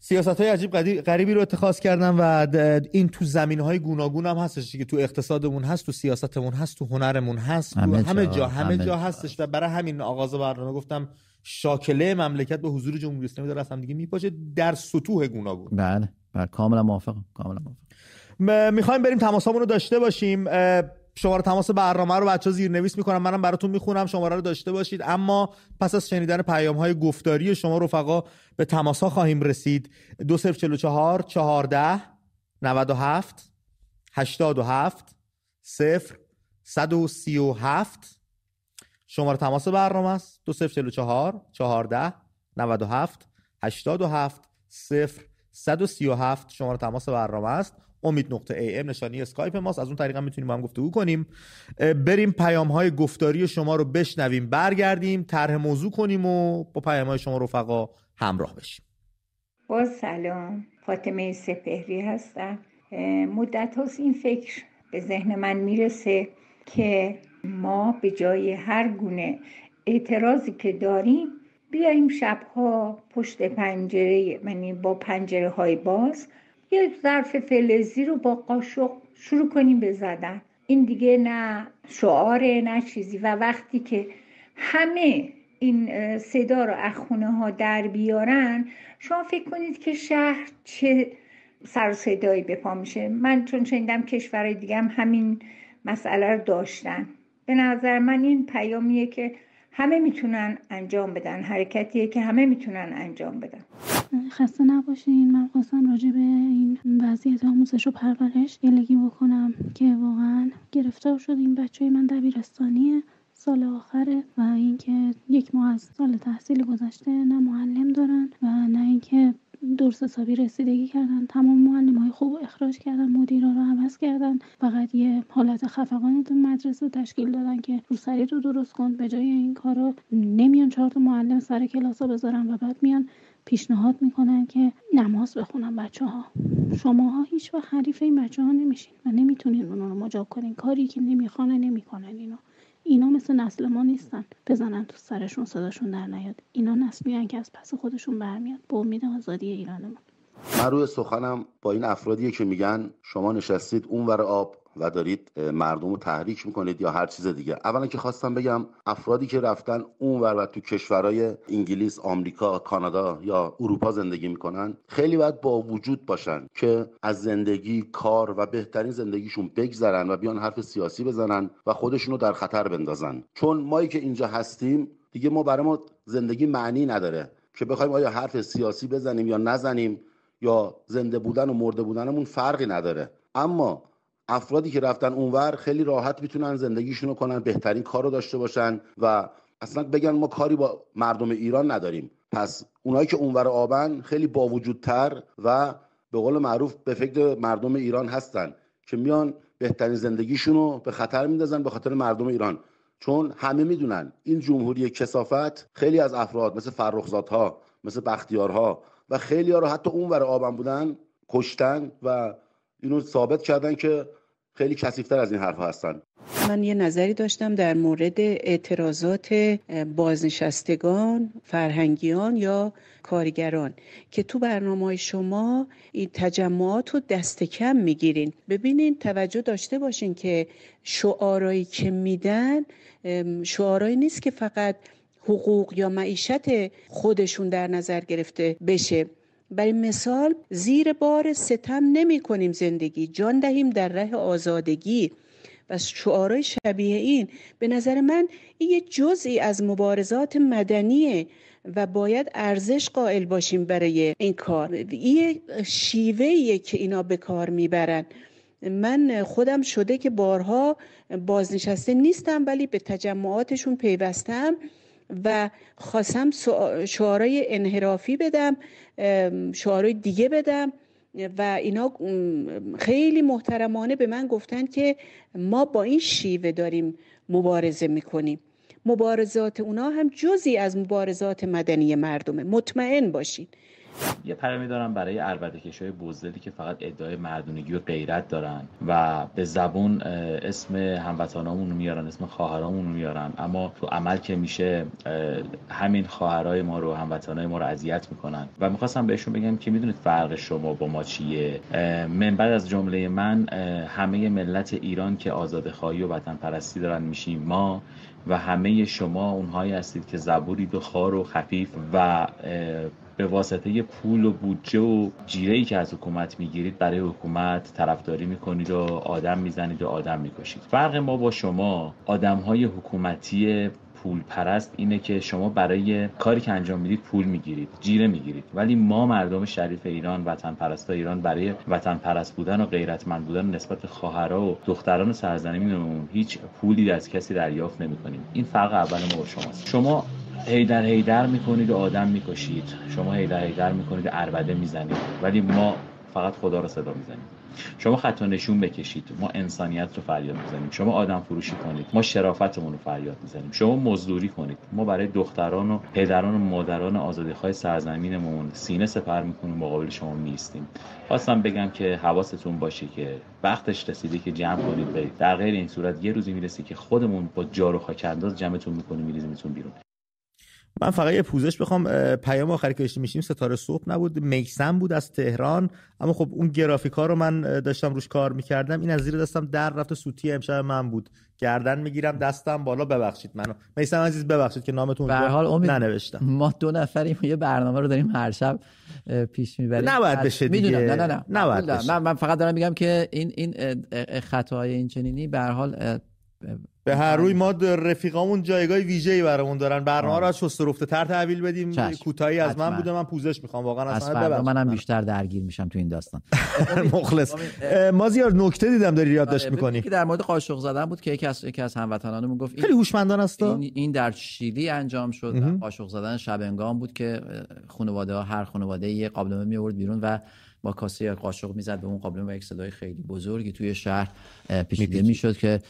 سیاست های عجیب غریبی رو اتخاذ کردن و این تو زمین های گوناگون هم هستش که تو اقتصادمون هست تو سیاستمون هست تو هنرمون هست همه, همه جا همه, جا هستش و برای همین آغاز برنامه گفتم شاکله مملکت به حضور جمهوری اسلامی داره از هم دیگه میپاشه در سطوح گوناگون. بله بله. کاملا موافقم کاملا موافقم. می‌خوایم بریم تماسامون رو داشته باشیم. شماره تماس برنامه رو بچه زیر نویس می‌کنم. منم براتون می‌خونم. شماره رو داشته باشید. اما پس از شنیدن پیام های گفتاری شما رفقا به تماس ها خواهیم رسید. دو سف چلو چهار چهارده نود و هفت هشتاد و هفت صفر صد و سی و هفت. شماره تماس برنامه است. دو سف چلو چهار چهارده نود و هفت هشتاد و هفت صفر صد و سی و هفت. شماره تماس برنامه است. امید نقطه ام نشانی اسکایپ ماست. از اون طریق هم می‌تونیم با هم گفتگو کنیم. بریم پیام های گفتاری شما رو بشنویم برگردیم طرح موضوع کنیم و با پیام های شما رفقا همراه بشیم. با سلام. فاطمه سپهری هستم. مدت هاست این فکر به ذهن من می‌رسه که ما به جای هر گونه اعتراضی که داریم بیاییم شبها پشت پنجره یعنی با پنجره های باز یه ظرف فلزی رو با قاشق شروع کنیم به زدن. این دیگه نه شعاره نه چیزی. و وقتی که همه این صدا رو از خونه ها در بیارن شما فکر کنید که شهر چه سر صدایی به پا میشه. من چون شنیدم کشورهای دیگه هم همین مسئله رو داشتن. به نظر من این پیامیه که همه می‌تونن انجام بدن. حرکتیه که همه می‌تونن انجام بدن. خسته نباشین. من خواستم راجع به این وضعیت آموزش و پرورش گلگی بکنم که واقعا گرفتار شد این بچه من دبیرستانیه. سال آخره و اینکه یک ماه از سال تحصیل گذشته نه معلم دارن و نه اینکه درست حسابی رسیدگی کردن تمام معلم های خوب اخراج کردن مدیرا رو عوض کردن. فقط یه حالت خفقان تو مدرسه تشکیل دادن که رو سری رو درست کن. به جای این کارو نمیان چهار معلم سر کلاس ها بذارن و بعد میان پیشنهاد می‌کنن که نماز بخونن بچه ها شماها هیچ وقت حریف این بچه ها نمیشین و نمی‌تونین اونو رو مجاب کنین. کاری که نمی‌خوانه نمی‌کنن اینو. اینا مثل نسل ما نیستن. بزنن تو سرشون صداشون در نیاد. اینا نسلی که از پس خودشون برمیاد به امید آزادی ایرانمون. من روی سخنم با این افرادیه که میگن شما نشستید اونور آب و دارید مردم رو تحریک می‌کنید یا هر چیز دیگه. اولا که خواستم بگم افرادی که رفتن اونور و تو کشورهای انگلیس آمریکا کانادا یا اروپا زندگی می‌کنن خیلی باید با وجود باشن که از زندگی کار و بهترین زندگیشون بگذرن و بیان حرف سیاسی بزنن و خودشونو در خطر بندازن. چون مایی که اینجا هستیم دیگه ما برای ما زندگی معنی نداره که بخوایم آیا حرف سیاسی بزنیم یا نزنیم یا زنده بودن و مرده بودنمون فرقی نداره. اما افرادی که رفتن اونور خیلی راحت می‌تونن زندگیشون رو کنن بهترین کار رو داشته باشن و اصلا بگن ما کاری با مردم ایران نداریم. پس اونایی که اونور آبن خیلی با وجودتر و به قول معروف به فکر مردم ایران هستن که میان بهترین زندگیشون به خطر میندازن به خاطر مردم ایران. چون همه می‌دونن این جمهوری کسافت خیلی از افراد مثل فرخزادها مثل بختیارها و خیلی ها رو حتی اونور آبن بودن کشتن و اینو ثابت کردن که خیلی کسیفتر از این حرف هستن. من یه نظری داشتم در مورد اعتراضات بازنشستگان، فرهنگیان یا کارگران که تو برنامه شما این تجمعات رو دست کم می‌گیرین. ببینین توجه داشته باشین که شعارایی که میدن شعارایی نیست که فقط حقوق یا معیشت خودشون در نظر گرفته بشه. برای مثال زیر بار ستم نمی کنیم زندگی. جان دهیم در ره آزادگی. و شعارهای شبیه این به نظر من این یه جزئی از مبارزات مدنیه و باید ارزش قائل باشیم برای این کار. این شیوهیه که اینا به کار می‌برن. من خودم شده که بارها بازنشسته نیستم ولی به تجمعاتشون پیوستم. و خواستم شعارهای انحرافی بدم شعارهای دیگه بدم و اینا خیلی محترمانه به من گفتن که ما با این شیوه داریم مبارزه می‌کنیم. مبارزات اونا هم جزی از مبارزات مدنی مردمه. مطمئن باشین. یه پیامی دارم برای اربده کشای بزدلی که فقط ادعای مردونگی و غیرت دارن و به زبون اسم هموطنامون رو میارن اسم خواهرامون رو میارن. اما تو عمل که میشه همین خواهرای ما رو هموطنای ما رو اذیت می‌کنن. و می‌خواستم بهشون بگم که می‌دونید فرق شما با ما چیه. من بعد از جمله من همه ملت ایران که آزاد خواهی و وطن پرستی دارن میشیم ما و همه شما اونهایی هستید که زبورید و و خفیف و به واسطه پول و بودجه و جیره ای که از حکومت می‌گیرید برای حکومت طرفداری می‌کنید و آدم می‌زنید و آدم می‌کشید. فرق ما با شما آدم های حکومتی پول پرست اینه که شما برای کاری که انجام می‌دید پول می‌گیرید جیره می‌گیرید. ولی ما مردم شریف ایران وطن پرست ایران برای وطن پرست بودن و غیرتمند بودن نسبت خواهرها و دختران سرزمینمون هیچ پولی از کسی دریافت نمی‌کنیم. این فرق اول ما با شماست. شما هیدر هیدر می‌کنید و آدم می‌کشید. شما هیدر هیدر می‌کنید و عربده می‌زنید. ولی ما فقط خدا رو صدا می‌زنیم. شما خطا نشون بکشید. ما انسانیت رو فریاد می‌زنیم. شما آدم فروشی کنید. ما شرافتمون رو فریاد می‌زنیم. شما مزدوری کنید. ما برای دختران و پدران و مادران آزادیخواه سرزمینمون سینه سپر می‌کنیم. مقابل شما میستیم خواستم بگم که حواستون باشه که وقتش رسیده که جمع کنید. برید در غیر این صورت یه روزی می‌رسه که خودمون با جارو خاک انداز جمعتون می‌کنیم میریزیمتون بیرون. من فقط یه پوزش بخوام پیام آخری که میشیم ستاره صبح نبود میسم بود از تهران. اما خب اون گرافیک ها رو من داشتم روش کار می‌کردم. این از زیر دستم در رفت سوتی امشب من بود. گردن می‌گیرم دستم بالا ببخشید منو. میسم عزیز ببخشید که نامتون به حال امید ننوشتم. ما دو نفریم یه برنامه رو داریم هر شب پیش می‌بریم. نباید بشه دیگه. می‌دونم نه نه نه. نباید بشه. من, من فقط دارم میگم که این این خطاهای این چنینی به هر حال به هر روی ما رفیقامون جایگاه ویژه‌ای برامون دارن. برنامه رو از شست رفته تر تحویل بدیم. کوتاهی از من بوده من پوزش می‌خوام. واقعا از فردا منم بیشتر درگیر میشم تو این داستان. (laughs) مخلص. مازیار نکته دیدم داری یادداشت می‌کنی؟ که در مورد قاشق زدن بود که یکی از یکی از هموطنانمون گفت خیلی هوشمندان است. این, در شیلی انجام شد. قاشق زدن شبنگام بود که خانواده ها هر خانواده یه قابلمه می آورد بیرون و با کاسه قاشق می‌زد به اون قابلمه و یک صدای خیلی بزرگی توی شهر پیچیده می‌شد که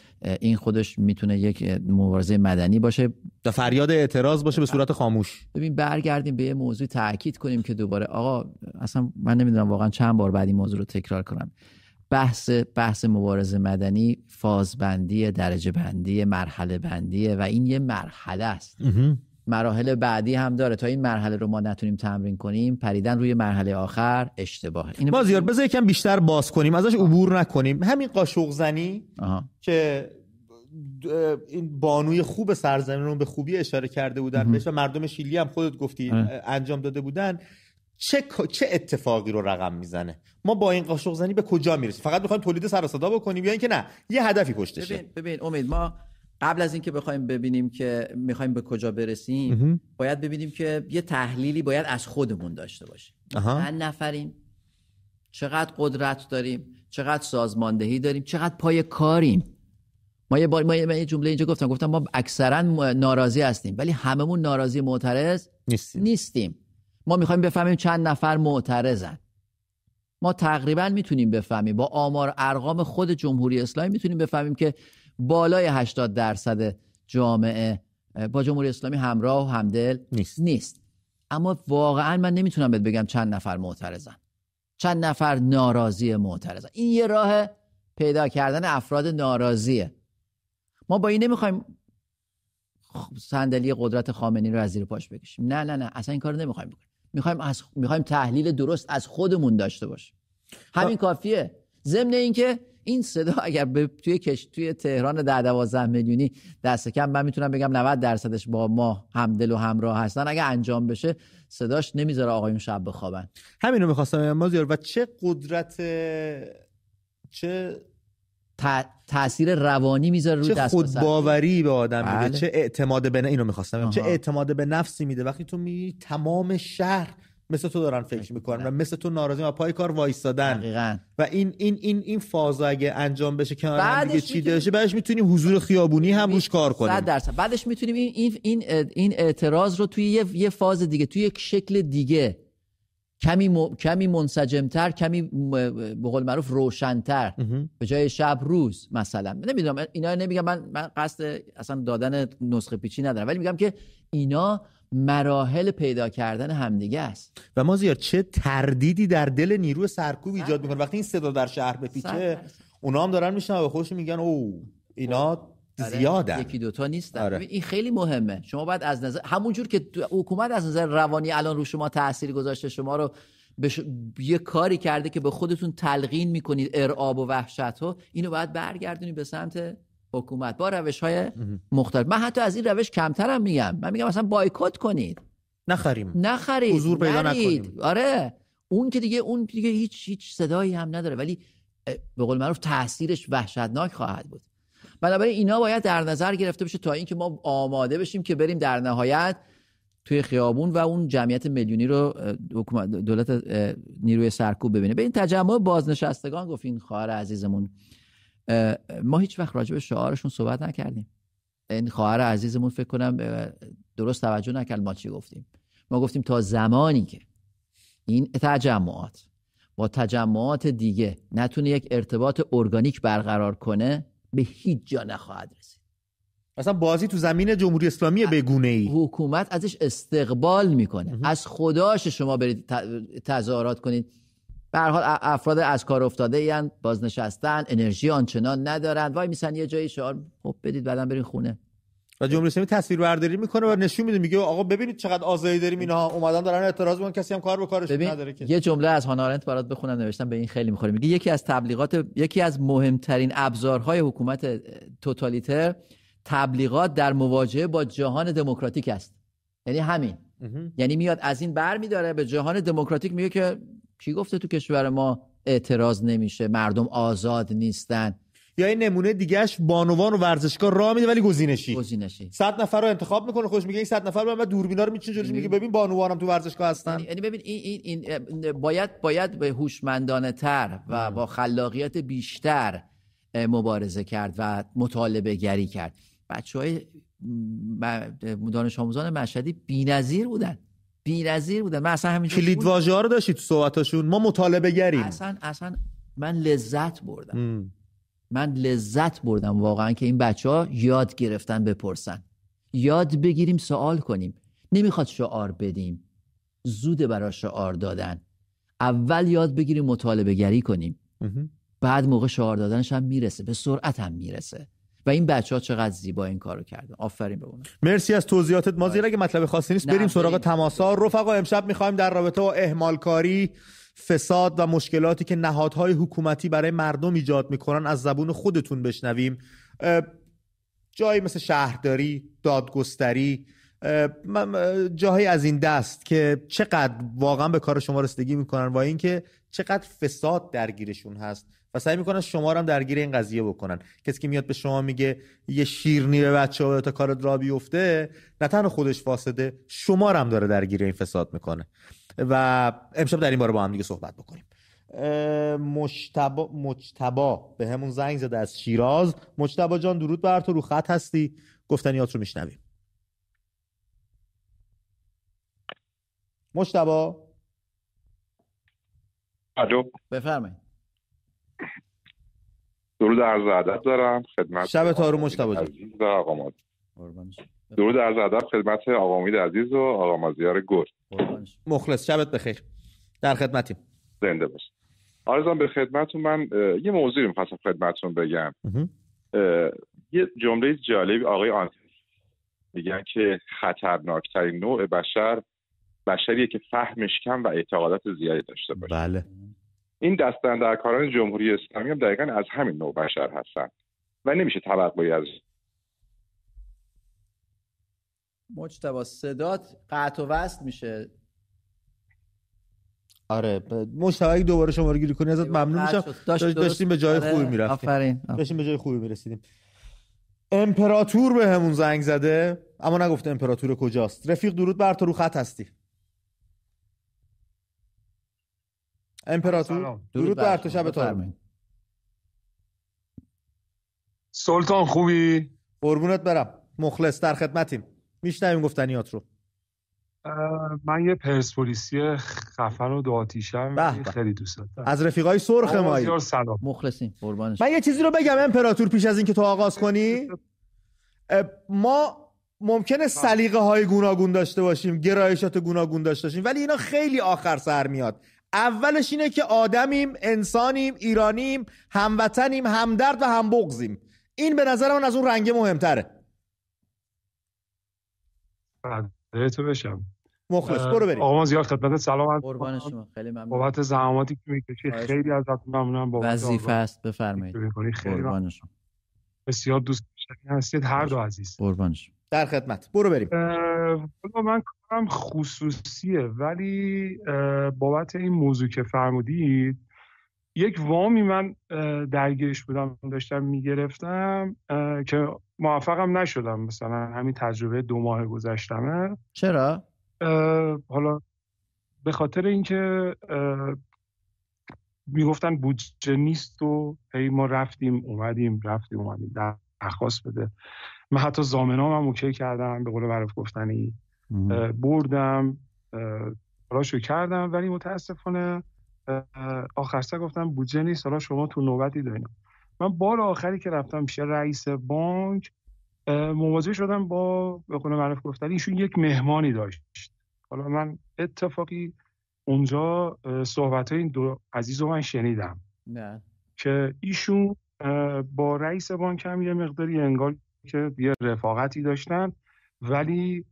این خودش می‌تونه یک مبارزه مدنی باشه. و فریاد اعتراض باشه به صورت خاموش. ببین برگردیم به یه موضوع تاکید کنیم که دوباره. آقا اصلا من نمی‌دونم واقعا چند بار بعد این موضوع رو تکرار کنم. بحث بحث مبارزه مدنی فازبندی درجه بندی مرحله بندیه و این یه مرحله است. مراحل بعدی هم داره. تا این مرحله رو ما نتونیم تمرین کنیم پریدن روی مرحله آخر اشتباهه این بازیار بذار یکم بیشتر باز کنیم ازش عبور نکنیم. همین قاشق زنی که این بانوی خوب سرزمین رو به خوبی اشاره کرده بودن بهش و مردم شیلی هم خودت گفتی انجام داده بودن. چه چه اتفاقی رو رقم می‌زنه؟ ما با این قاشق زنی به کجا می‌رسیم؟ فقط می‌خوایم تولید سر صدا بکنیم یا اینکه نه یه هدفی پشتشه. ببین ببین امید ما قبل از اینکه بخوایم ببینیم که می‌خوایم به کجا برسیم باید ببینیم که یه تحلیلی باید از خودمون داشته باشیم. چند نفریم؟ چقدر قدرت داریم؟ چقدر سازماندهی داریم؟ چقدر پای کاریم؟ ما یه بار ما یه جمله اینجا گفتم گفتم ما اکثرا ناراضی هستیم ولی هممون ناراضی معترض نیستیم. نیستیم. ما می‌خوایم بفهمیم چند نفر معترضن. ما تقریبا می‌تونیم بفهمیم. با آمار ارقام خود جمهوری اسلامی می‌تونیم بفهمیم که بالای 80 درصد جامعه با جمهوری اسلامی همراه و همدل نیست. نیست. اما واقعا من نمی‌تونم بهت بگم چند نفر معترضن. چند نفر ناراضی معترضن. این یه راه پیدا کردن افراد ناراضیه. ما با این نمی‌خوایم صندلی قدرت خامنی رو از زیر پاش بکشیم. نه نه نه اصلا این کارو نمی‌خوایم بکنیم. می‌خوایم از می‌خوایم تحلیل درست از خودمون داشته باشیم. همین کافیه. ضمن اینکه این صدا اگر به توی کش توی تهران ده 12 میلیونی دست کم من می‌تونم بگم 90 درصدش با ما همدل و همراه هستن. اگه انجام بشه صداش نمی‌ذاره آقایون شب بخوابن. همین رو می‌خواستم مازیار. و چه قدرت چه تاثیر روانی می‌ذاره روی دست خود باوری به آدم بله. میده چه اعتماد به اینو می‌خواستم چه اعتماد به نفسی میده. وقتی تو می تمام شهر مثل تو دارن فکر می‌کنن و مثل تو ناراضی و پای کار وایستادن. و این این این این فاز اگه انجام بشه کنار هم دیگه چیده بشه بعدش می‌تونیم حضور خیابونی هم روش کار کنیم. 100 درصد. بعدش می‌تونیم این این این اعتراض رو توی یه, یه فاز دیگه توی یک شکل دیگه کمی م... کمی منسجمتر کمی به قول معروف روشنتر. به جای شب روز مثلا. نمی‌دونم اینا نمیگم من من قصد اصلا دادن نسخه پیچی ندارم. ولی میگم که اینا مراحل پیدا کردن همدیگه است. و ما زیاد چه تردیدی در دل نیروی سرکوب ایجاد می‌کنه. وقتی این صدا در شهر بپیچه اونا هم دارن میشن و خودشون میگن او اینا زیادن. یکی دوتا نیستن. آره. این خیلی مهمه. شما باید از نظر همونجور که حکومت از نظر روانی الان رو شما تاثیر گذاشته شما رو بش... یه کاری کرده که به خودتون تلقین می‌کنید ارعاب و وحشت ها اینو باید برگردونید به سمت حکومت با روش های مختلف. من حتی از این روش کمترم میگم. من میگم مثلا بایکوت کنید. نخریم. نخرید. حضور پیدا نکنیم. آره. اون که دیگه اون دیگه هیچ هیچ صدایی هم نداره. ولی به قول معروف تاثیرش وحشتناک خواهد بود. بنابراین اینا باید در نظر گرفته بشه تا اینکه ما آماده بشیم که بریم در نهایت توی خیابون و اون جمعیت میلیونی رو دولت نیروی سرکوب ببینه. به این تجمع بازنشستگان گفت این خواهر عزیزمون. ما هیچ وقت راجع به شعارشون صحبت نکردیم. این خواهر عزیزمون فکر کنم درست توجه نکرد ما چی گفتیم. ما گفتیم تا زمانی که این تجمعات با تجمعات دیگه نتونه یک ارتباط ارگانیک برقرار کنه به هیچ جا نخواهد رسید. اصلا بازی تو زمین جمهوری اسلامی به گونه ای حکومت ازش استقبال می‌کنه. از خداش شما برید تظاهرات کنید. به حال افراد از کار افتاده این بازنشستن انرژی آنچنان ندارن. وای میسن یه جایی شعار خب بدید بعدم برین خونه. و جمهوری اسلامی تصویر برداری می‌کنه و نشون میده میگه آقا ببینید چقدر آزادی داریم اینها. اومدن دارن اعتراض می‌کنن کسی هم کار به کارش نداره که. یه جمله از هانا برات بخونم نوشتم به این خیلی می‌خوره. میگه یکی از تبلیغات یکی از مهمترین ابزارهای حکومت توتالیتر تبلیغات در مواجهه با جهان دموکراتیک است. یعنی همین. یعنی میاد از این بر میداره به جهان دموکراتیک میگه که کی گفته تو کشور ما اعتراض نمیشه؟ مردم آزاد نیستن. یا این نمونه دیگهش بانوان و ورزشگاه راه میده ولی گزینشی. گزینشی. 100 نفر رو انتخاب می‌کنه خوش میگه این 100 نفر رو بعد دوربینا رو میچینه جلوش میگه ببین بانوانم تو ورزشگاه هستن. یعنی, یعنی ببین این این, این باید باید به هوشمندانه تر و با خلاقیت بیشتر مبارزه کرد و مطالبه گری کرد. بچه های دانش آموزان مشهدی بی‌نظیر بودن. بی‌نظیر بودن. من اصلا همین کلید واژه ها رو داشتید تو صحبتاشون؟ ما مطالبه گریم. اصلا اصلا من لذت بردم. من لذت بردم واقعا که این بچه ها یاد گرفتن بپرسن. یاد بگیریم سوال کنیم. نمی‌خواد شعار بدیم. زود برای شعار دادن. اول یاد بگیریم مطالبه گری کنیم. بعد موقع شعار دادنش هم می‌رسه. به سرعت هم می‌رسه. و این بچه ها چقدر زیبا این کارو کردن. آفرین به مرسی از توضیحاتت. ما زیر اگه مطلب خاصی نیست بریم سراغ تماسا رفقا امشب می‌خوایم در رابطه با اهمالکاری فساد و مشکلاتی که نهادهای حکومتی برای مردم ایجاد می‌کنن از زبون خودتون بشنویم. جایی مثل شهرداری دادگستری جاهایی از این دست که چقدر واقعا به کار شما رسیدگی می‌کنن و اینکه چقدر فساد درگیرشون هست و سعی می‌کنن شما رو هم درگیر این قضیه بکنن. کسی که میاد به شما میگه یه شیرنی به بچه ها تا کارت را بیفته نه تنها خودش فاسده شما هم داره درگیر این فساد می‌کنه. و امشب در این باره با هم دیگه صحبت بکنیم. مجتبا مجتبا به همون زنگ زده از شیراز. مجتبا جان درود بر تو رو خط هستی. گفتنیات رو میشنویم. مجتبا الو. بفرمایید. درود عرض ادب دارم خدمت شب تارو مجتبا جان. آقا درود عرض ادب خدمت آقا امید عزیز و آقا مازیار گل. مخلص شبت بخیر. در خدمتیم. زنده باش. آرزان به خدمتون من یه موضوعی می‌خواستم خدمتتون بگم. یه جمله جالبی آقای آن میگن که خطرناکترین نوع بشر بشریه که فهمش کم و اعتقادات زیادی داشته باشه. بله. این دستندرکاران جمهوری اسلامی هم دقیقا از همین نوع بشر هستن و نمیشه توقعی از مجتبا صدات قطع و وصل میشه. آره مجتبا اگه دوباره شما رو گیری کنی ازت ممنون میشم. داشت داشتیم به جای آره. خوبی می‌رفتیم. آفرین. داشتیم به جای خوبی می‌رسیدیم. امپراتور به همون زنگ زده. اما نگفته امپراتور کجاست. رفیق درود بر تو رو خط هستی. امپراتور درود بر تو شب تو سلطان خوبی؟ قربونت برم. مخلص در خدمتیم. میشنویم گفتنیات رو. من یه پرسپولیسی خفن و دو آتیشم خیلی دوست دارم. از رفیقای سرخ مایی. سلام. مخلصیم. قربانش. من یه چیزی رو بگم امپراتور پیش از اینکه تو آغاز کنی. ما ممکنه سلیقه های گوناگون داشته باشیم گرایشات گوناگون داشته باشیم ولی اینا خیلی آخر سر میاد. اولش اینه که آدمیم انسانیم ایرانیم هموطنیم همدرد و همبغزیم این به نظر من از اون رنگ مهمتره. تو بشم. مخلص برو بریم. آقا زیاد خدمت سلام قربان شما خیلی ممنون. بابت زحماتی که می‌کشی خیلی ازت ممنونم. بابت وظیفه است بفرمایید. قربان شما. بسیار دوست داشتنی هستید. هر دو عزیز. قربان شما. در خدمت. برو بریم. من کارم خصوصیه ولی بابت این موضوع که فرمودید یک وامی من درگیرش بودم داشتم می‌گرفتم که موفقم نشدم. مثلا همین تجربه دو ماه گذشتمه. چرا؟ حالا به خاطر اینکه می‌گفتن بودجه نیست و هی ما رفتیم اومدیم رفتیم اومدیم درخواست بده. من حتی زامنام هم اوکی کردم به قول معروف گفتنی بردم راشو کردم ولی متاسفانه آخر سر گفتم بودجه نیست. حالا شما تو نوبتی دارین. من بار آخری که رفتم پیش رئیس بانک مواجه شدم با به قول معروف گفتنی ایشون یک مهمانی داشت. حالا من اتفاقی اونجا صحبت این دو عزیز رو من شنیدم. نه. که ایشون با رئیس بانک هم یه مقداری انگار که یه رفاقتی داشتن ولی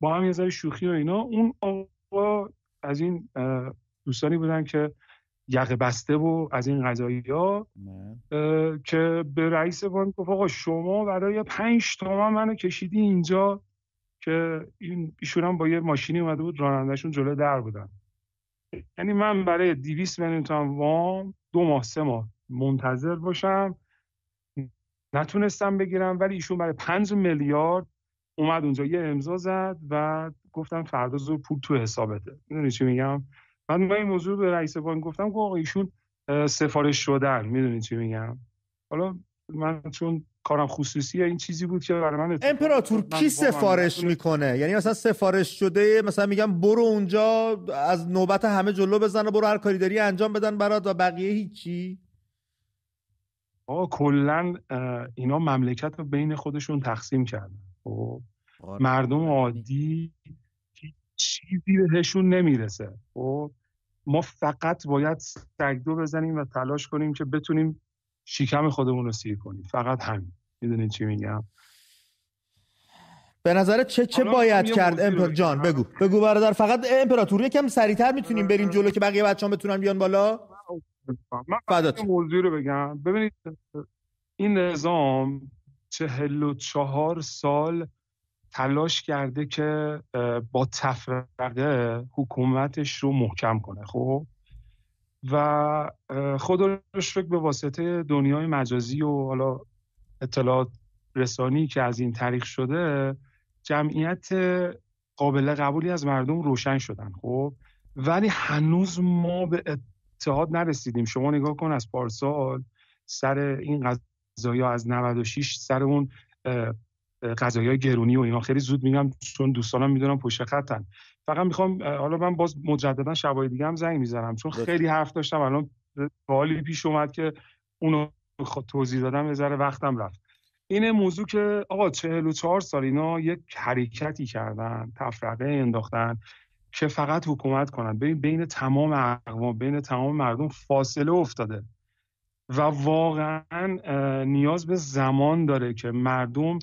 با هم یه ذره شوخی و اینا. اون آقا از این دوستانی بودن که یقه بسته و از این قضایی ها که به رئیس بانک گفت آقا شما برای پنج تومن منو کشیدی اینجا که این ایشون هم با یه ماشینی اومده بود رانندهشون جلو در بودن. یعنی من برای دیویس میلیون تومن وام دو ماه سه ماه منتظر باشم. نتونستم بگیرم ولی ایشون برای پنج میلیارد اومد اونجا یه امضا زد و گفتم فردا زور پول تو حسابته. می‌دونی چی میگم؟ من این موضوع به رئیس بانک گفتم که آقا ایشون سفارش شدن. می‌دونی چی میگم؟ حالا من چون کارم خصوصیه این چیزی بود که برای من امپراتور کی سفارش می‌کنه؟ یعنی مثلا سفارش شده مثلا میگم برو اونجا از نوبت همه جلو بزن و برو هر کاری داری انجام بدن برات و بقیه هیچی. آقا کلا اینا مملکت رو بین خودشون تقسیم کردن. خب. مردم عادی چیزی بهشون نمی‌رسه. خب ما فقط باید سگدو بزنیم و تلاش کنیم که بتونیم شیکم خودمون رو سیر کنیم. فقط همین. می‌دونید چی میگم؟ به نظر چه چه باید کرد امپر جان بگو. بگو برادر فقط امپراتوری یکم سریعتر می‌تونیم بریم جلو که بقیه بچه‌ها بتونن بیان بالا؟ من موضوع رو بگم. ببینید این نظام چهل و چهار سال تلاش کرده که با تفرقه حکومتش رو محکم کنه خب؟ و خودش فکر به واسطه دنیای مجازی و حالا اطلاعات رسانی که از این تاریخ شده جمعیت قابل قبولی از مردم روشن شدن خب؟ ولی هنوز ما به اتحاد نرسیدیم. شما نگاه کن از پارسال سر این قضایی از 96 سر اون قضایی های گرونی و اینا. خیلی زود میگم چون دوستانم می‌دونم پشت خطن. فقط می‌خوام حالا من باز مجددا شبای دیگه هم زنگ می‌زنم. چون خیلی حرف داشتم الان سوالی پیش اومد که اونو توضیح دادم یه ذره وقتم رفت. این موضوع که آقا 44 سال اینا یک حرکتی کردن تفرقه انداختن که فقط حکومت کنن. بین بین تمام اقوام بین تمام مردم فاصله افتاده و واقعا نیاز به زمان داره که مردم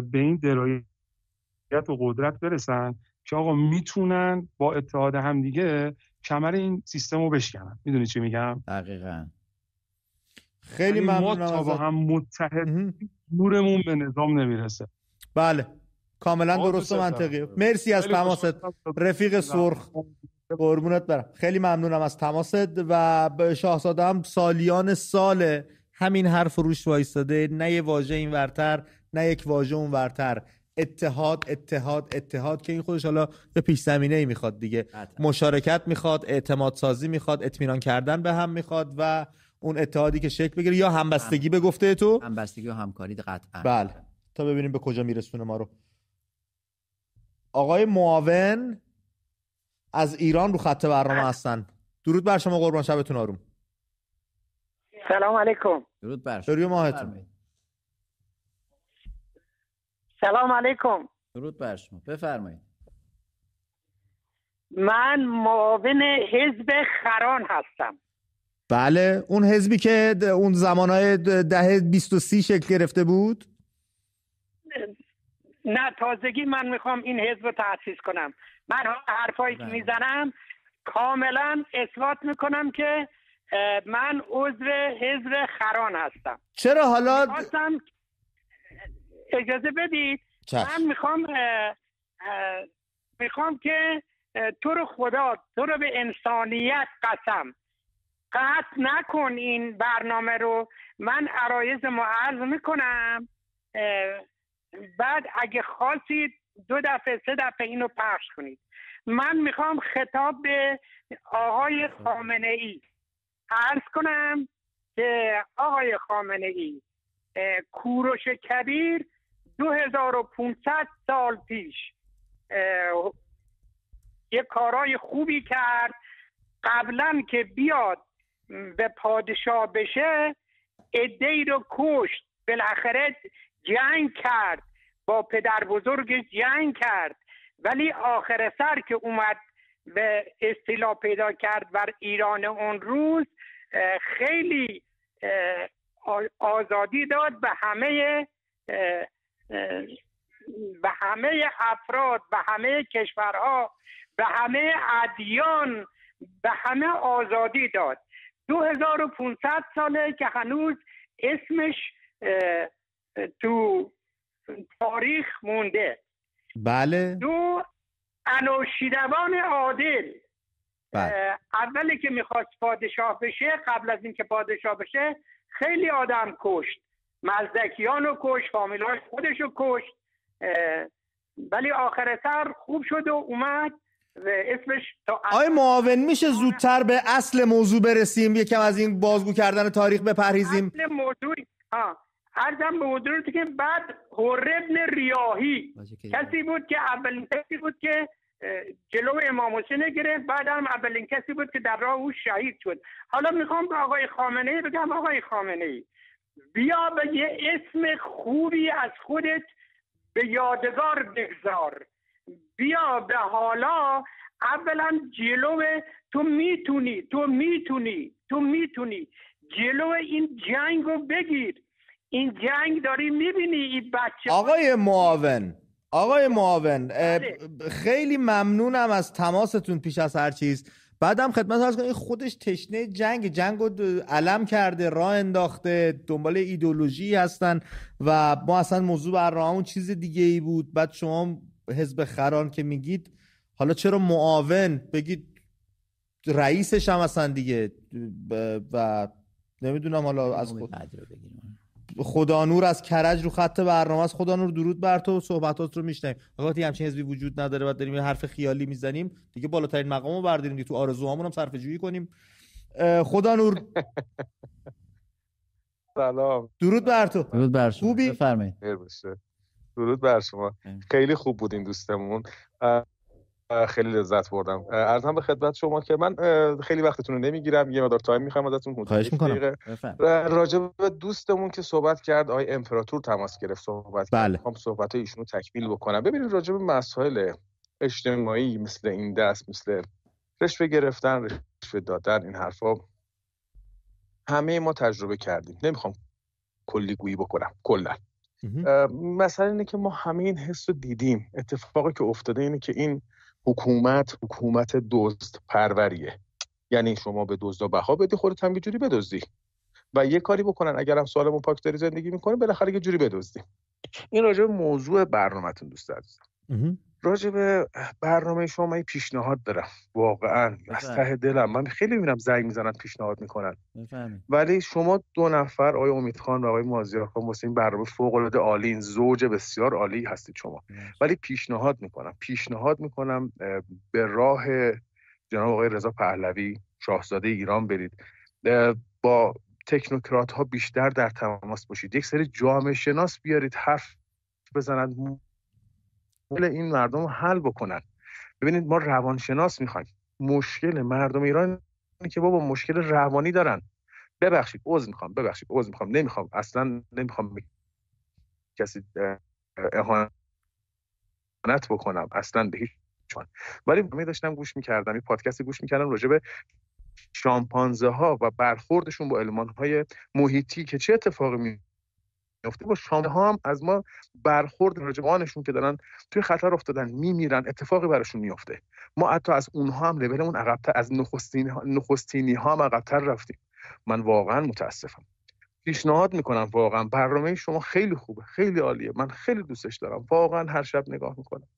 به این درایت و قدرت برسن که آقا می‌تونن با اتحاد همدیگه کمر این سیستم رو بشکنن. می‌دونی چی میگم؟ دقیقا. خیلی یعنی ممنونم تا با هم متحد نورمون به نظام نمی‌رسه. بله. کاملا درست و منطقی. مرسی از تماست. رفیق سرخ. قربونت برم. خیلی ممنونم از تماست و شاهزاده هم سالیان سال همین حرف روش وایستاده. نه یه واژه این ورتر نه یک واژه اون ورتر اتحاد اتحاد اتحاد که این خودش حالا به پیش زمینه ای می‌خواد دیگه. مشارکت می‌خواد اعتماد سازی می‌خواد اطمینان کردن به هم می‌خواد و اون اتحادی که شکل بگیره یا همبستگی به گفته تو؟ همبستگی و همکاری قطعا. بله. تا ببینیم به کجا میرسونه ما رو. آقای معاون از ایران رو خط برنامه هستن. درود بر شما قربان شبتون آروم. سلام علیکم. درود بر شما. ماهتون. سلام علیکم. درود بر شما. بفرمایید. من معاون حزب خران هستم. بله اون حزبی که اون زمانهای ده بیست و سی شکل گرفته بود؟ نه تازگی من می‌خوام این حزب رو تأسیس کنم. من حرفایی که بله. می‌زنم کاملا اثبات می‌کنم که من عضو حزب خران هستم. چرا حالا اجازه بدید. من می‌خوام می‌خوام که تو رو خدا تو رو به انسانیت قسم. قطع نکن این برنامه رو. من عرایز معرض می‌کنم. بعد اگه خواستید دو دفعه سه دفعه اینو پخش کنید. من می‌خوام خطاب به آقای خامنه ای عرض کنم که آقای خامنه ای کوروش کبیر 2500 سال پیش یه کارای خوبی کرد. قبلا که بیاد به پادشاه بشه ادهی رو کشت. بالاخره جنگ کرد با پدر بزرگ جنگ کرد. ولی آخر سر که اومد به استیلا پیدا کرد بر ایران اون روز خیلی آزادی داد به همه به همه افراد به همه کشورها به همه ادیان به همه آزادی داد. 2500 ساله که هنوز اسمش تو تاریخ مونده. بله. دو انوشیروان عادل. بله. اولی که می‌خواست پادشاه بشه قبل از اینکه پادشاه بشه خیلی آدم کشت. مزدکیان رو کشت فامیلاش خودش رو کشت ولی آخر سر خوب شد و اومد و اسمش تا آیا معاون میشه زودتر به اصل موضوع برسیم؟ یکم از این بازگو کردن تاریخ بپرهیزیم. اصل موضوع ها ارزم به حضور که بعد هربن ریاهی کسی بود؟ که اولین کسی بود که جلو امام حسین گرفت بعد هم اولین کسی بود که در راه او شهید شد. حالا می‌خوام به آقای خامنه ای بگم آقای خامنه ای بیا به یه اسم خوبی از خودت به یادگار بگذار. بیا به حالا اولا جلو تو می‌تونی تو می‌تونی تو می‌تونی جلو این جنگ رو بگیر. این جنگ داری می‌بینی این بچه آقای معاون آقای معاون بله. خیلی ممنونم از تماستون پیش از هر چیز. بعدم خدمت هست کنم خودش تشنه جنگ جنگ رو علم کرده راه انداخته دنبال ایدولوژی هستن و ما اصلا موضوع برنامه چیز دیگه ای بود. بعد شما حزب خران که میگید حالا چرا معاون؟ بگید رئیسش هم اصلا دیگه و نمی‌دونم حالا از خود نور از کرج رو خط برنامه است. خدا نور درود بر تو. صحبتات رو میشنیم وقتی همچین حزبی وجود نداره. و داریم حرف خیالی می‌زنیم. دیگه بالاترین مقامو برداریم دیگه تو آرزوهامون هم صرفه جویی کنیم خدا نور. (laughs) سلام. درود بر تو. درود بر شما. خوبی؟ بفرمایید. درود بر شما. خیلی خوب بودین دوستمون. خیلی لذت بردم. ارزم به خدمت شما که من خیلی وقتتون رو نمی‌گیرم. یه مدار تایم می‌خوام ازتون خواهش می‌کنم. راجع به دوستمون که صحبت کرد آقای امپراتور تماس گرفت صحبت بله. می‌خوام صحبت ایشون رو تکمیل بکنم. ببینید راجع به مسائل اجتماعی مثل این دست مثل رشوه گرفتن رشوه دادن این حرفا همه ما تجربه کردیم. نمی‌خوام کلی گویی بکنم کلا. مثلا اینه که ما همه این حس رو دیدیم. اتفاقی که افتاده اینه که این حکومت حکومت دزد پروریه. یعنی شما به دزدا بها بدی خودت هم یه جوری بدزدی. و یه کاری بکنن اگرم سالمون پاک داری زندگی می‌کنه بالاخره یه جوری بدزدی. این راجع موضوع برنامهتون دوست عزیزم. راجع به برنامه شما من پیشنهاد دارم. واقعا. از ته دلم. من خیلی می‌بینم زنگ می‌زنن پیشنهاد می‌کنن. ولی شما دو نفر آقای امید خان و آقای مازیار خان واسه این برنامه فوق العاده عالی این زوج بسیار عالی هستید شما. ولی پیشنهاد می‌کنم. پیشنهاد می‌کنم به راه جناب آقای رضا پهلوی شاهزاده ایران برید. با تکنوکرات ها بیشتر در تماس باشید. یک سری جامعه شناس بیارید حرف بزنند این مردم رو حل بکنن. ببینید ما روانشناس می‌خوایم. مشکل مردم ایران که بابا مشکل روانی دارن. ببخشید عذر می‌خوام ببخشید عذر می‌خوام. نمی‌خوام اصلا نمی‌خوام کسی اهانت بکنم. اصلا به هیچ چون ولی می داشتم گوش می‌کردم این پادکست گوش می‌کردم راجع به شامپانزه ها و برخوردشون با علمان های محیطی که چه اتفاقی می میفته با شامپانزه ها هم از ما برخورد راجبانشون که دارن توی خطر افتادن میمیرن اتفاقی براشون میفته ما حتی از اونها هم لولمون عقبتر از نخستین نخستینی ها هم عقبتر رفتیم. من واقعا متاسفم. پیشنهاد می‌کنم واقعا. برنامه شما خیلی خوبه خیلی عالیه. من خیلی دوستش دارم. واقعا هر شب نگاه می‌کنم.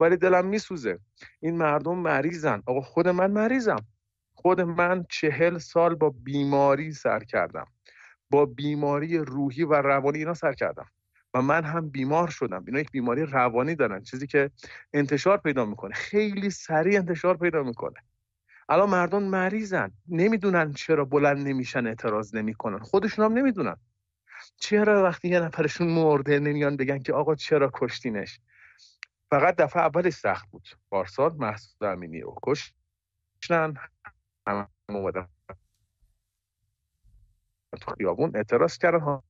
ولی دلم میسوزه. این مردم مریضن. آقا خود من مریضم. خود من چهل سال با بیماری سر کردم. با بیماری روحی و روانی اینا سر کردم. و من هم بیمار شدم. اینا یک بیماری روانی دارن چیزی که انتشار پیدا می‌کنه. خیلی سریع انتشار پیدا می‌کنه. الان مردم مریضن. نمی‌دونن چرا بلند نمیشن اعتراض نمی‌کنن. خودشون هم نمی‌دونن. چرا وقتی یه نفرشون مرده نمیان بگن که آقا چرا کشتینش؟ فقط دفعه اولش سخت بود. پارسال محسود امینی رو کشتن. همه تو خیابون اعتراض کردن ها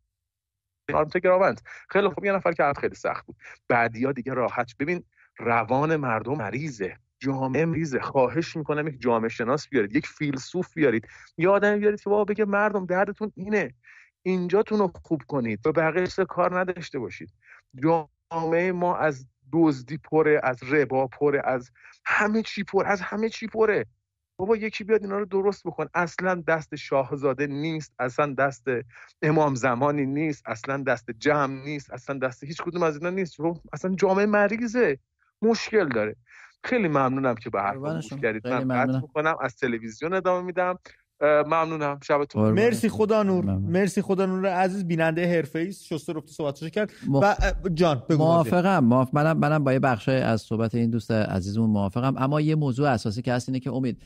گراوند. خیلی خوب یه نفر که خیلی سخت بود. بعدیا دیگه راحت ببین روان مردم مریضه. جامعه مریضه. خواهش می‌کنم یک جامعه شناس بیارید یک فیلسوف بیارید. یه آدمی بیارید که بابا بگه مردم دردتون اینه. اینجاتون رو خوب کنید. به بقیه کار نداشته باشید. جامعه ما از دزدی پره از ربا پره از همه چی پر از همه چی پره. بابا یکی بیاد اینا رو درست بکن. اصلا دست شاهزاده نیست اصلا دست امام زمانی نیست اصلا دست جمع نیست اصلا دست هیچ کدوم از اینا نیست. اصلا جامعه مریضه. مشکل داره. خیلی ممنونم که به حرف گوش کردید. من قطع می‌کنم. از تلویزیون ادامه میدم. ممنونم. شبتون مرسی خدا نور. مرسی خدا نور. عزیز بیننده حرفه ای شسته رفته صحبتش کرد. و جان بگو موافقم. موافق منم منم با یه بخش از صحبت این دوست عزیزمون موافقم. اما یه موضوع اساسی که هست اینه که امید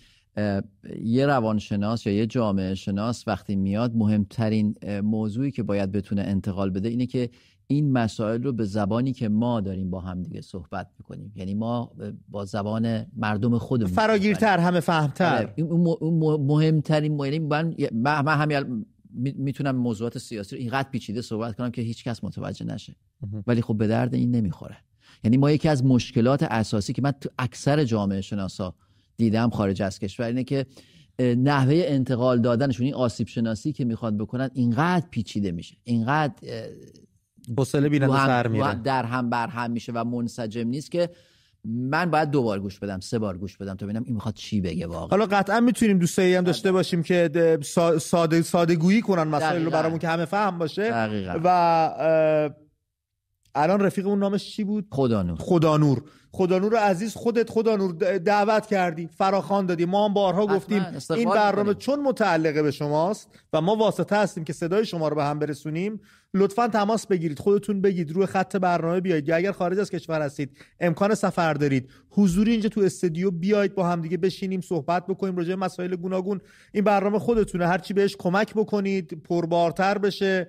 یه روانشناس یا یه جامعه شناس وقتی میاد مهمترین موضوعی که باید بتونه انتقال بده اینه که این مسائل رو به زبانی که ما داریم با هم دیگه صحبت می‌کنیم. یعنی ما با زبان مردم خودمون فراگیرتر همه فهمتر. آره، این مهمترین یعنی من من همین می‌تونم موضوعات سیاسی رو اینقدر پیچیده صحبت کنم که هیچ کس متوجه نشه. ولی خب به درد این نمی‌خوره. یعنی ما یکی از مشکلات اساسی که من تو اکثر جامعه شناسا دیدم خارج از کشور اینه که نحوه انتقال دادنشون این آسیب شناسی که می‌خواد بکنن اینقدر پیچیده میشه اینقدر حوصله بیننده سر میره. در هم بر هم میشه و منسجم نیست که من باید دو بار گوش بدم سه بار گوش بدم تا ببینم این می‌خواد چی بگه واقعا. حالا قطعا می‌تونیم دوستایی هم داشته باشیم که ساده ساده گویی کنن مسائل رو برامون که همه فهم باشه. دقیقا. و الان رفیقمون نامش چی بود؟ خدانور. خدانور. خدانور عزیز خودت خدانور دعوت کردی فراخوان دادی. ما هم بارها گفتیم این برنامه چون متعلقه به شماست و ما واسطه هستیم که صدای شما رو به هم برسونیم لطفا تماس بگیرید خودتون بگید روی خط برنامه بیاید یا اگر خارج از کشور هستید امکان سفر دارید حضوری اینجا تو استودیو بیاید با هم دیگه بشینیم صحبت بکنیم راجع مسائل گوناگون. این برنامه خودتونه هرچی بهش کمک بکنید پربارتر بشه.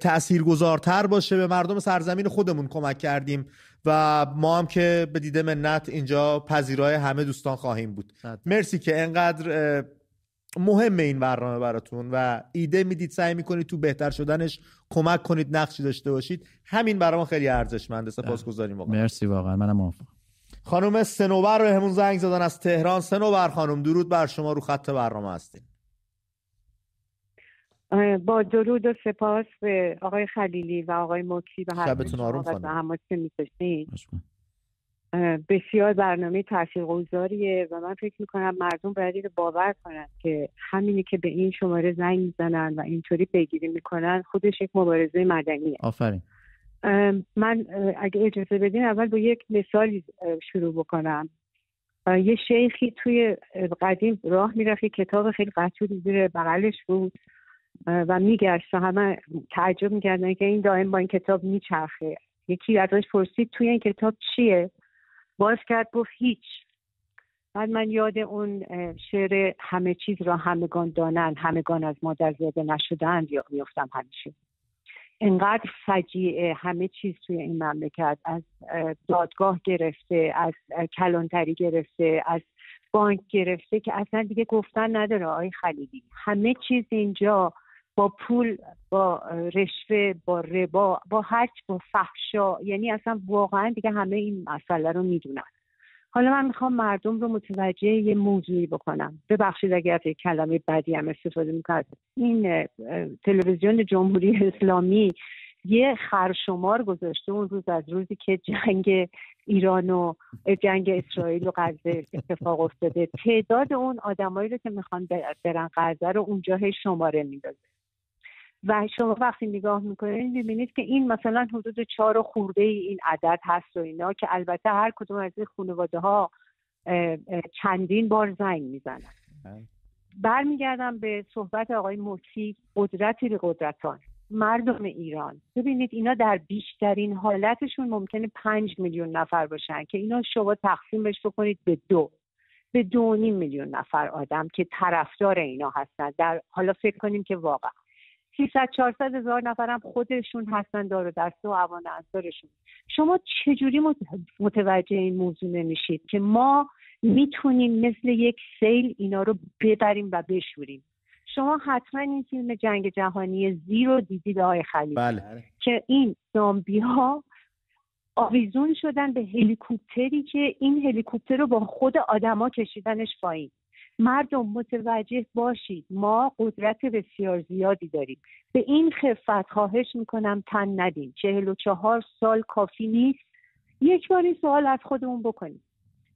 تاثیرگذارتر باشه. به مردم سرزمین خودمون کمک کردیم و ما هم که به دیده منت اینجا پذیرای همه دوستان خواهیم بود. مرسی که انقدر مهمه این برنامه براتون و ایده می‌دید سعی می‌کنید تو بهتر شدنش کمک کنید نقشی داشته باشید. همین برای ما خیلی ارزشمنده. سپاسگزاریم واقعا. مرسی واقعا. منم موافقم. خانم سنوبر رو همون زنگ زدن از تهران. سنوبر خانم درود بر شما. رو خط برنامه هستین با درود و سپاس به آقای خلیلی و آقای موکی و هر آروم که بسیار برنامه تاثیرگذاریه و من فکر می‌کنم مردم باید باور کنن که همینی که به این شماره زنگ می‌زنن و اینطوری پیگیری می‌کنن خودش یک مبارزه مدنیه. آفرین. من اگه اجازه بدین اول با یک مثالی شروع بکنم. یه شیخی توی قدیم راه می‌رفت کتاب خیلی قطوری زیر بغلش بود. و میگشت و همه تعجب می‌کردن که این دائم با این کتاب میچرخه. یکی ازش پرسید توی این کتاب چیه؟ باز کرد گفت هیچ. بعد من یاد اون شعر همه چیز را همگان دانند همگان از مادر زاده نشدند یا میفتم همیشه. انقدر فجیعه همه چیز توی این مملکت از دادگاه گرفته از کلانتری گرفته از بانک گرفته که اصلا دیگه گفتن نداره آقای خلیلی. همه چیز اینجا با پول با رشوه با ربا با هرچ با فحشا. یعنی اصلا واقعا دیگه همه این مسئله رو می‌دونن. حالا من می‌خوام مردم رو متوجه یه موضوعی بکنم. ببخشید اگر یک کلمه بدی هم استفاده می‌کرد این تلویزیون جمهوری اسلامی یه خرشمار گذاشته اون روز از روزی که جنگ ایران و جنگ اسرائیل و غزه اتفاق افتاده. تعداد اون آدمایی رو که می‌خوان برن غزه رو اونجا شماره میدازه و شما وقتی نگاه می‌کنید می‌بینید که این مثلا حدود چهار خورده ای این عدد هست و اینا که البته هر کدوم از این خانواده ها چندین بار زنگ می‌زنن. بله. برمیگردم به صحبت آقای موتی قدرتی به قدرتان. مردم ایران ببینید اینا در بیشترین حالتشون ممکنه پنج میلیون نفر باشن که اینا شما تقسیمش بکنید به دو. به دو نیم میلیون نفر آدم که طرفدار اینا هستن. در حالا فکر کنیم که واقعا. 300 400 هزار نفرم خودشون هستن دار و دسته و عوان انصارشون شما چجوری متوجه این موضوع نمیشید که ما می‌تونیم مثل یک سیل اینا رو ببریم و بشوریم؟ شما حتما این فیلم جنگ جهانی زیر رو دیدید آقای خلیل. بله. که این زامبی ها آویزون شدن به هلیکوپتری که این هلیکوپتر رو با خود آدما کشیدنش پایین. مردم متوجه باشید ما قدرت بسیار زیادی داریم. به این خفت خواهش می‌کنم تن ندیم چهل و چهار سال کافی نیست. یک باری سوال از خودمون بکنیم.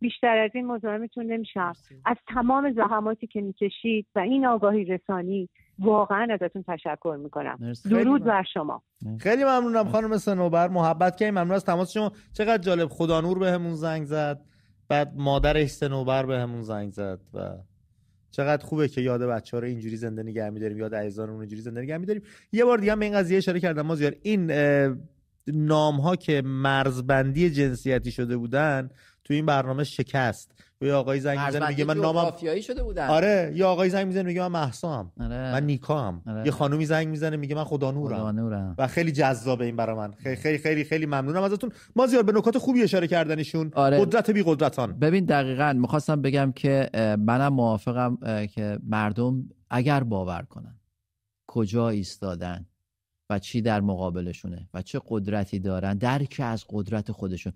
بیشتر از این مزاحمتون نمیشم. از تمام زحماتی که می‌کشید و این آگاهی رسانی واقعا ازتون تشکر می‌کنم. درود بر شما. خیلی ممنونم خانم سنوبر محبت کردیم. ممنون از تماس شما. چقدر جالب. خدا نور بهمون زنگ زد. بعد مادرش سنوبر بهمون زنگ زد و چقدر خوبه که یاد بچه ها رو اینجوری زنده نگه میداریم یاد عزیزان رو اینجوری زنده نگه میداریم. یه بار دیگه هم به این قضیه اشاره کردم ما زیاد این نام ها که مرزبندی جنسیتی شده بودن تو این برنامه شکست. یه آقای زنگ می‌زنه میگه من نامم شده بودن. آره یا آقای زنگ می‌زنه میگه من محسا هم آره. من نیکا هم آره. یه خانومی زنگ می‌زنه میگه من خدا نورم. خدا نورم و خیلی جذابه این برای من. خیلی خیلی خیلی, خیلی ممنونم ازتون. ما زیاد به نکات خوبی اشاره کردنشون. آره. قدرت بی قدرتان. ببین دقیقا می‌خواستم بگم که منم موافقم که مردم اگر باور کنن کجا ایستادن و چی در مقابلشونه و چه قدرتی دارن درک از قدرت خودشون.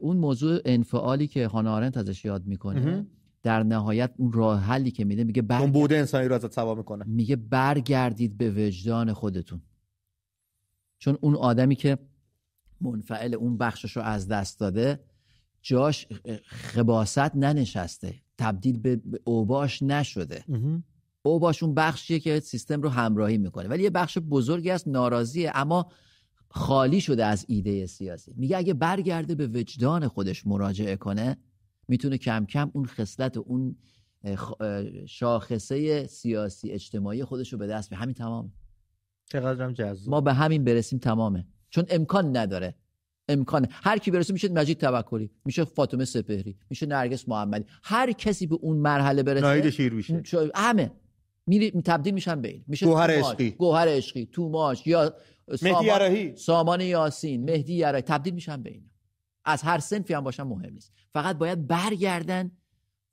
اون موضوع انفعالی که هانا آرنت ازش یاد می‌کنه در نهایت اون راه حلی که میده میگه برگرد... بوده انسانی رو ازت سوا می‌کنه. میگه برگردید به وجدان خودتون. چون اون آدمی که منفعل اون بخشش رو از دست داده جاش خباست ننشسته. تبدیل به اوباش نشده. اوباش اون بخشیه که سیستم رو همراهی می‌کنه. ولی یه بخش بزرگی از ناراضیه. اما خالی شده از ایده سیاسی. میگه اگه برگرده به وجدان خودش مراجعه کنه می‌تونه کم کم اون خصلت و اون شاخصه سیاسی اجتماعی خودش رو به دست به همین تمامه چقدرم جذاب. ما به همین برسیم تمامه. چون امکان نداره. امکان. هر کی برسه میشه مجید توکلی میشه فاطمه سپهری میشه نرگس محمدی. هر کسی به اون مرحله برسه ناید شیر میشه همه. میری تبدیل میشن به این. میشه گوهر عشقی. گوهر عشقی توماش یا مهدی سامان یاسین مهدی یراهی تبدیل میشن به این. از هر سنفی هم باشن مهم نیست. فقط باید برگردن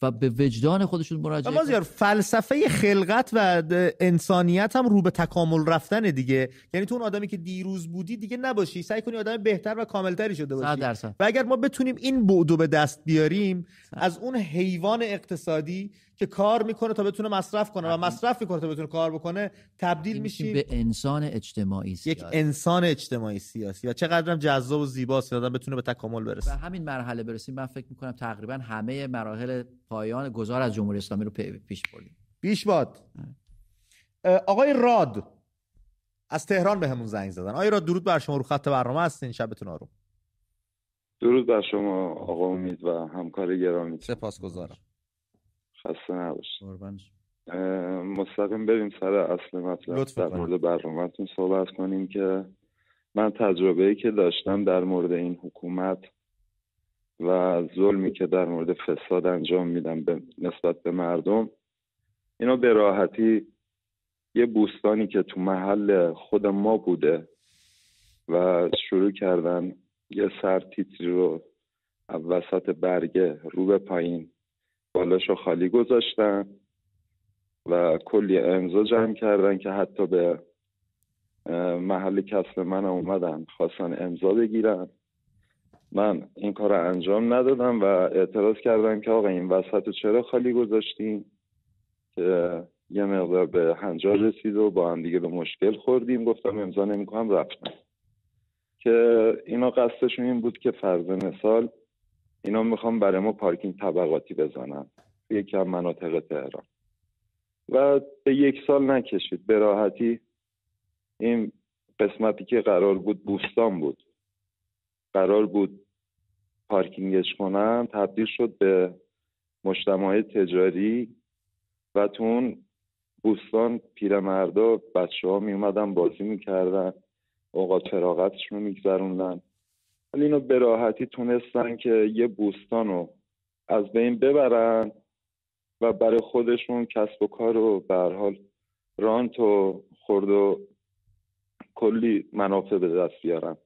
و به وجدان خودشون مراجعه زیار فلسفه خلقت و انسانیت هم رو به تکامل رفتن دیگه. یعنی تو اون آدمی که دیروز بودی دیگه نباشی. سعی کنی آدم بهتر و کاملتری شده باشی. و اگر ما بتونیم این بعدو به دست بیاریم از اون حیوان اقتصادی که کار می‌کنه تا بتونه مصرف کنه و مصرف می‌کنه تا بتونه کار بکنه تبدیل میشیم به انسان اجتماعی سیاسی. یک انسان اجتماعی سیاسی و چقدرم جذاب و زیباست آدم بتونه به تکامل برسه. به همین مرحله برسیم من فکر می‌کنم تقریبا همه مراحل پایان گذار از جمهوری اسلامی رو پیش بردیم. پیش باد. آقای راد از تهران به همون زنگ زدن. آقای راد درود بر شما. رو خط برنامه هستین. شبتون آروم. درود بر شما آقا امید و همکار گرامی. سپاسگزارم. خسته نباش مستقیم بریم سر اصل مطلب. در مورد برنامهتون صحبت کنیم که من تجربه ای که داشتم در مورد این حکومت و ظلمی که در مورد فساد انجام میدم به نسبت به مردم اینا به راحتی یه بوستانی که تو محل خود ما بوده و شروع کردن یه سر تیتری رو وسط برگه رو به پایین بالاشو خالی گذاشتن و کلی امضا جمع کردن که حتی به محل کسب من اومدن خواستن امضا بگیرن. من این کار رو انجام ندادم و اعتراض کردم که آقا این وسط چرا خالی گذاشتیم که یه مقدار به هنجار رسید و با هم دیگه به مشکل خوردیم. گفتم امضا نمی‌کنم رفتم. که اینا قصدشون این بود که فرض مثال اینا می‌خوام برای ما پارکینگ طبقاتی بزنن. یکی از مناطق تهران. و به یک سال نکشید. به راحتی این قسمتی که قرار بود بوستان بود. قرار بود پارکینگش کنن. تبدیل شد به مجتمع تجاری و تو اون بوستان پیرمردا بچه ها می اومدن بازی می‌کردن. اوقات فراغتشون رو میگذروندن. ولی اینو به راحتی تونستن که یه بوستان رو از بین ببرن و برای خودشون کسب و کار رو به حال رانت و خورد و کلی منافع به دست بیارن.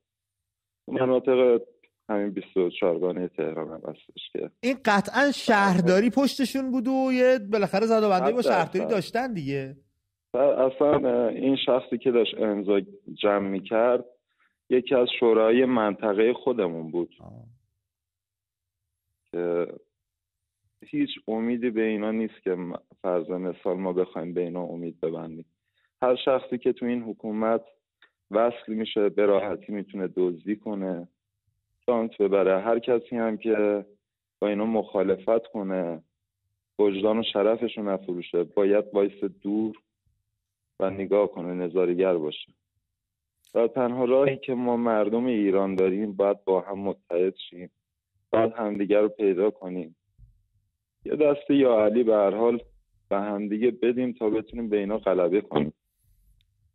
مناطق همین 24 گانه تهران هم هستش که این قطعا شهرداری پشتشون بود و یه بالاخره زد و بنده با شهرداری داشتن دیگه. اصلا این شخصی که داشت امضا جمع می‌کرد یکی از شورای منطقه خودمون بود. که هیچ امیدی به اینا نیست که فرض مثال ما بخوایم به اینا امید ببندیم. هر شخصی که تو این حکومت وصل میشه به راحتی می‌تونه دزدی کنه شانس ببره. هر کسی هم که با اینا مخالفت کنه وجدان و شرفش رو نفروشه. باید وایس دور و نگاه کنه نظارگر باشه. و تنها راهی که ما مردم ایران داریم باید با هم متحد شیم. باید همدیگر رو پیدا کنیم. یه دسته یا علی به هر حال به همدیگه بدیم تا بتونیم به اینا غلبه کنیم.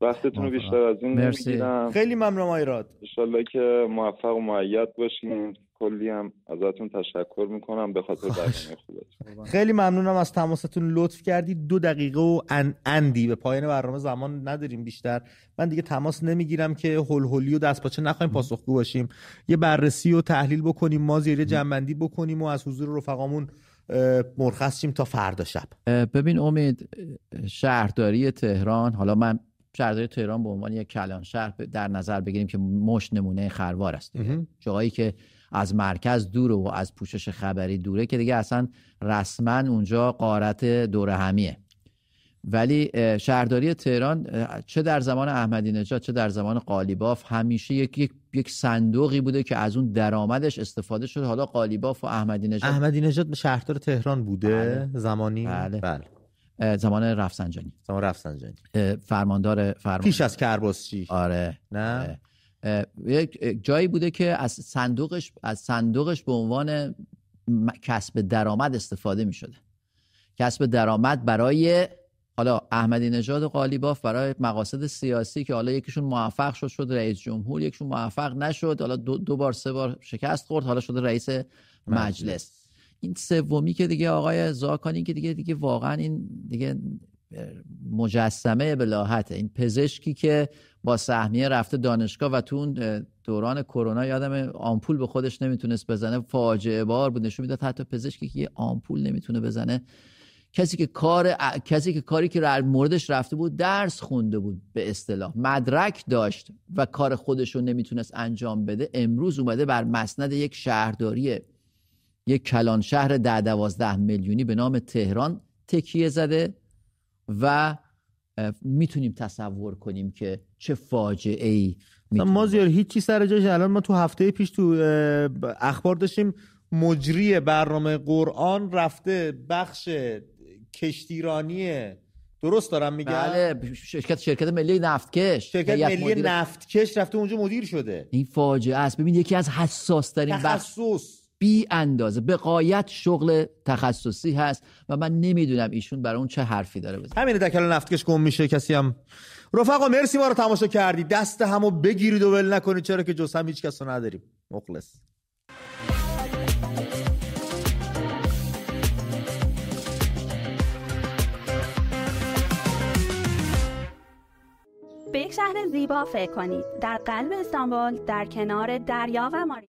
وقتتون رو بیشتر از این نمی‌گیرم. خیلی ممنونم ایراد انشالله که موفق و معید باشین. کلی هم ازتون تشکر می‌کنم. به خاطر برنامه خوبتون. خیلی ممنونم از تماستون لطف کردید. دو دقیقه و اندی. به پایان برنامه زمان نداریم بیشتر. من دیگه تماس نمی‌گیرم که هول هولی و دست پاچه نخوایم پاسخگو باشیم. یه بررسی و تحلیل بکنیم ما زیر جنبندی بکنیم و از حضور رفقامون مرخص شیم تا فردا شب. ببین امید شهرداری تهران حالا من شهرداری تهران به عنوان یک کلان شهر در نظر بگیریم که مش نمونه خروار است جایی که از مرکز دوره و از پوشش خبری دوره که دیگه اصلا رسما اونجا قارت دور همیه ولی شهرداری تهران چه در زمان احمدی نژاد چه در زمان قالیباف همیشه یک, یک یک صندوقی بوده که از اون درآمدش استفاده شده حالا قالیباف و احمدی نژاد احمدی نژاد شهردار تهران بوده بله. زمانی بله. بله. زمان رفسنجانی. زمان رفسنجانی. فرماندار فرمان... پیش از کرباسچی آره. نه؟ یک جایی بوده که از صندوقش از صندوقش به عنوان کسب درآمد استفاده می شده کسب درآمد برای حالا احمدی نژاد و قالیباف برای مقاصد سیاسی که حالا یکیشون موفق شد شد رئیس جمهور یکیشون موفق نشد. حالا دو, دو بار سه بار شکست خورد حالا شده رئیس مجلس, این سومی که دیگه آقای زاکانی که دیگه دیگه واقعا این دیگه مجسمه بلاحته. این پزشکی که با سهمیه رفته دانشگاه و تو اون دوران کرونا یادم آمپول به خودش نمی‌تونست بزنه فاجعه بار بود نشون می‌داد حتی پزشکی که آمپول نمی‌تونه بزنه. کسی که کار کسی که کاری که موردش رفته بود درس خونده بود به اصطلاح. مدرک داشت و کار خودش رو نمی‌تونست انجام بده امروز اومده بر مسند یک شهرداری یک کلان شهر ده دوازده میلیونی به نام تهران تکیه زده و می‌تونیم تصور کنیم که چه فاجعه ای ما زیار هیچی سر جاش الان ما تو هفته پیش تو اخبار داشتیم مجری برنامه قرآن رفته بخش کشتیرانی درست دارم میگم؟ بله شرکت شرکت ملی نفتکش. شرکت ملی مدیر... نفتکش رفته اونجا مدیر شده. این فاجعه است. ببین یکی از حساس ترین تخصص. بی اندازه. به قایت شغل تخصصی هست و من نمی‌دونم ایشون برای اون چه حرفی داره بزن همین دکل نفتکش گم میشه کسی هم رفقا مرسی ما رو تماشا کردی. دست همو بگیرید و ول نکنید. چرا که جز هم هیچ کس رو نداریم. مخلص. به یک شهر زیبا فکر کنید. در قلب استانبول در کنار دریا و ماری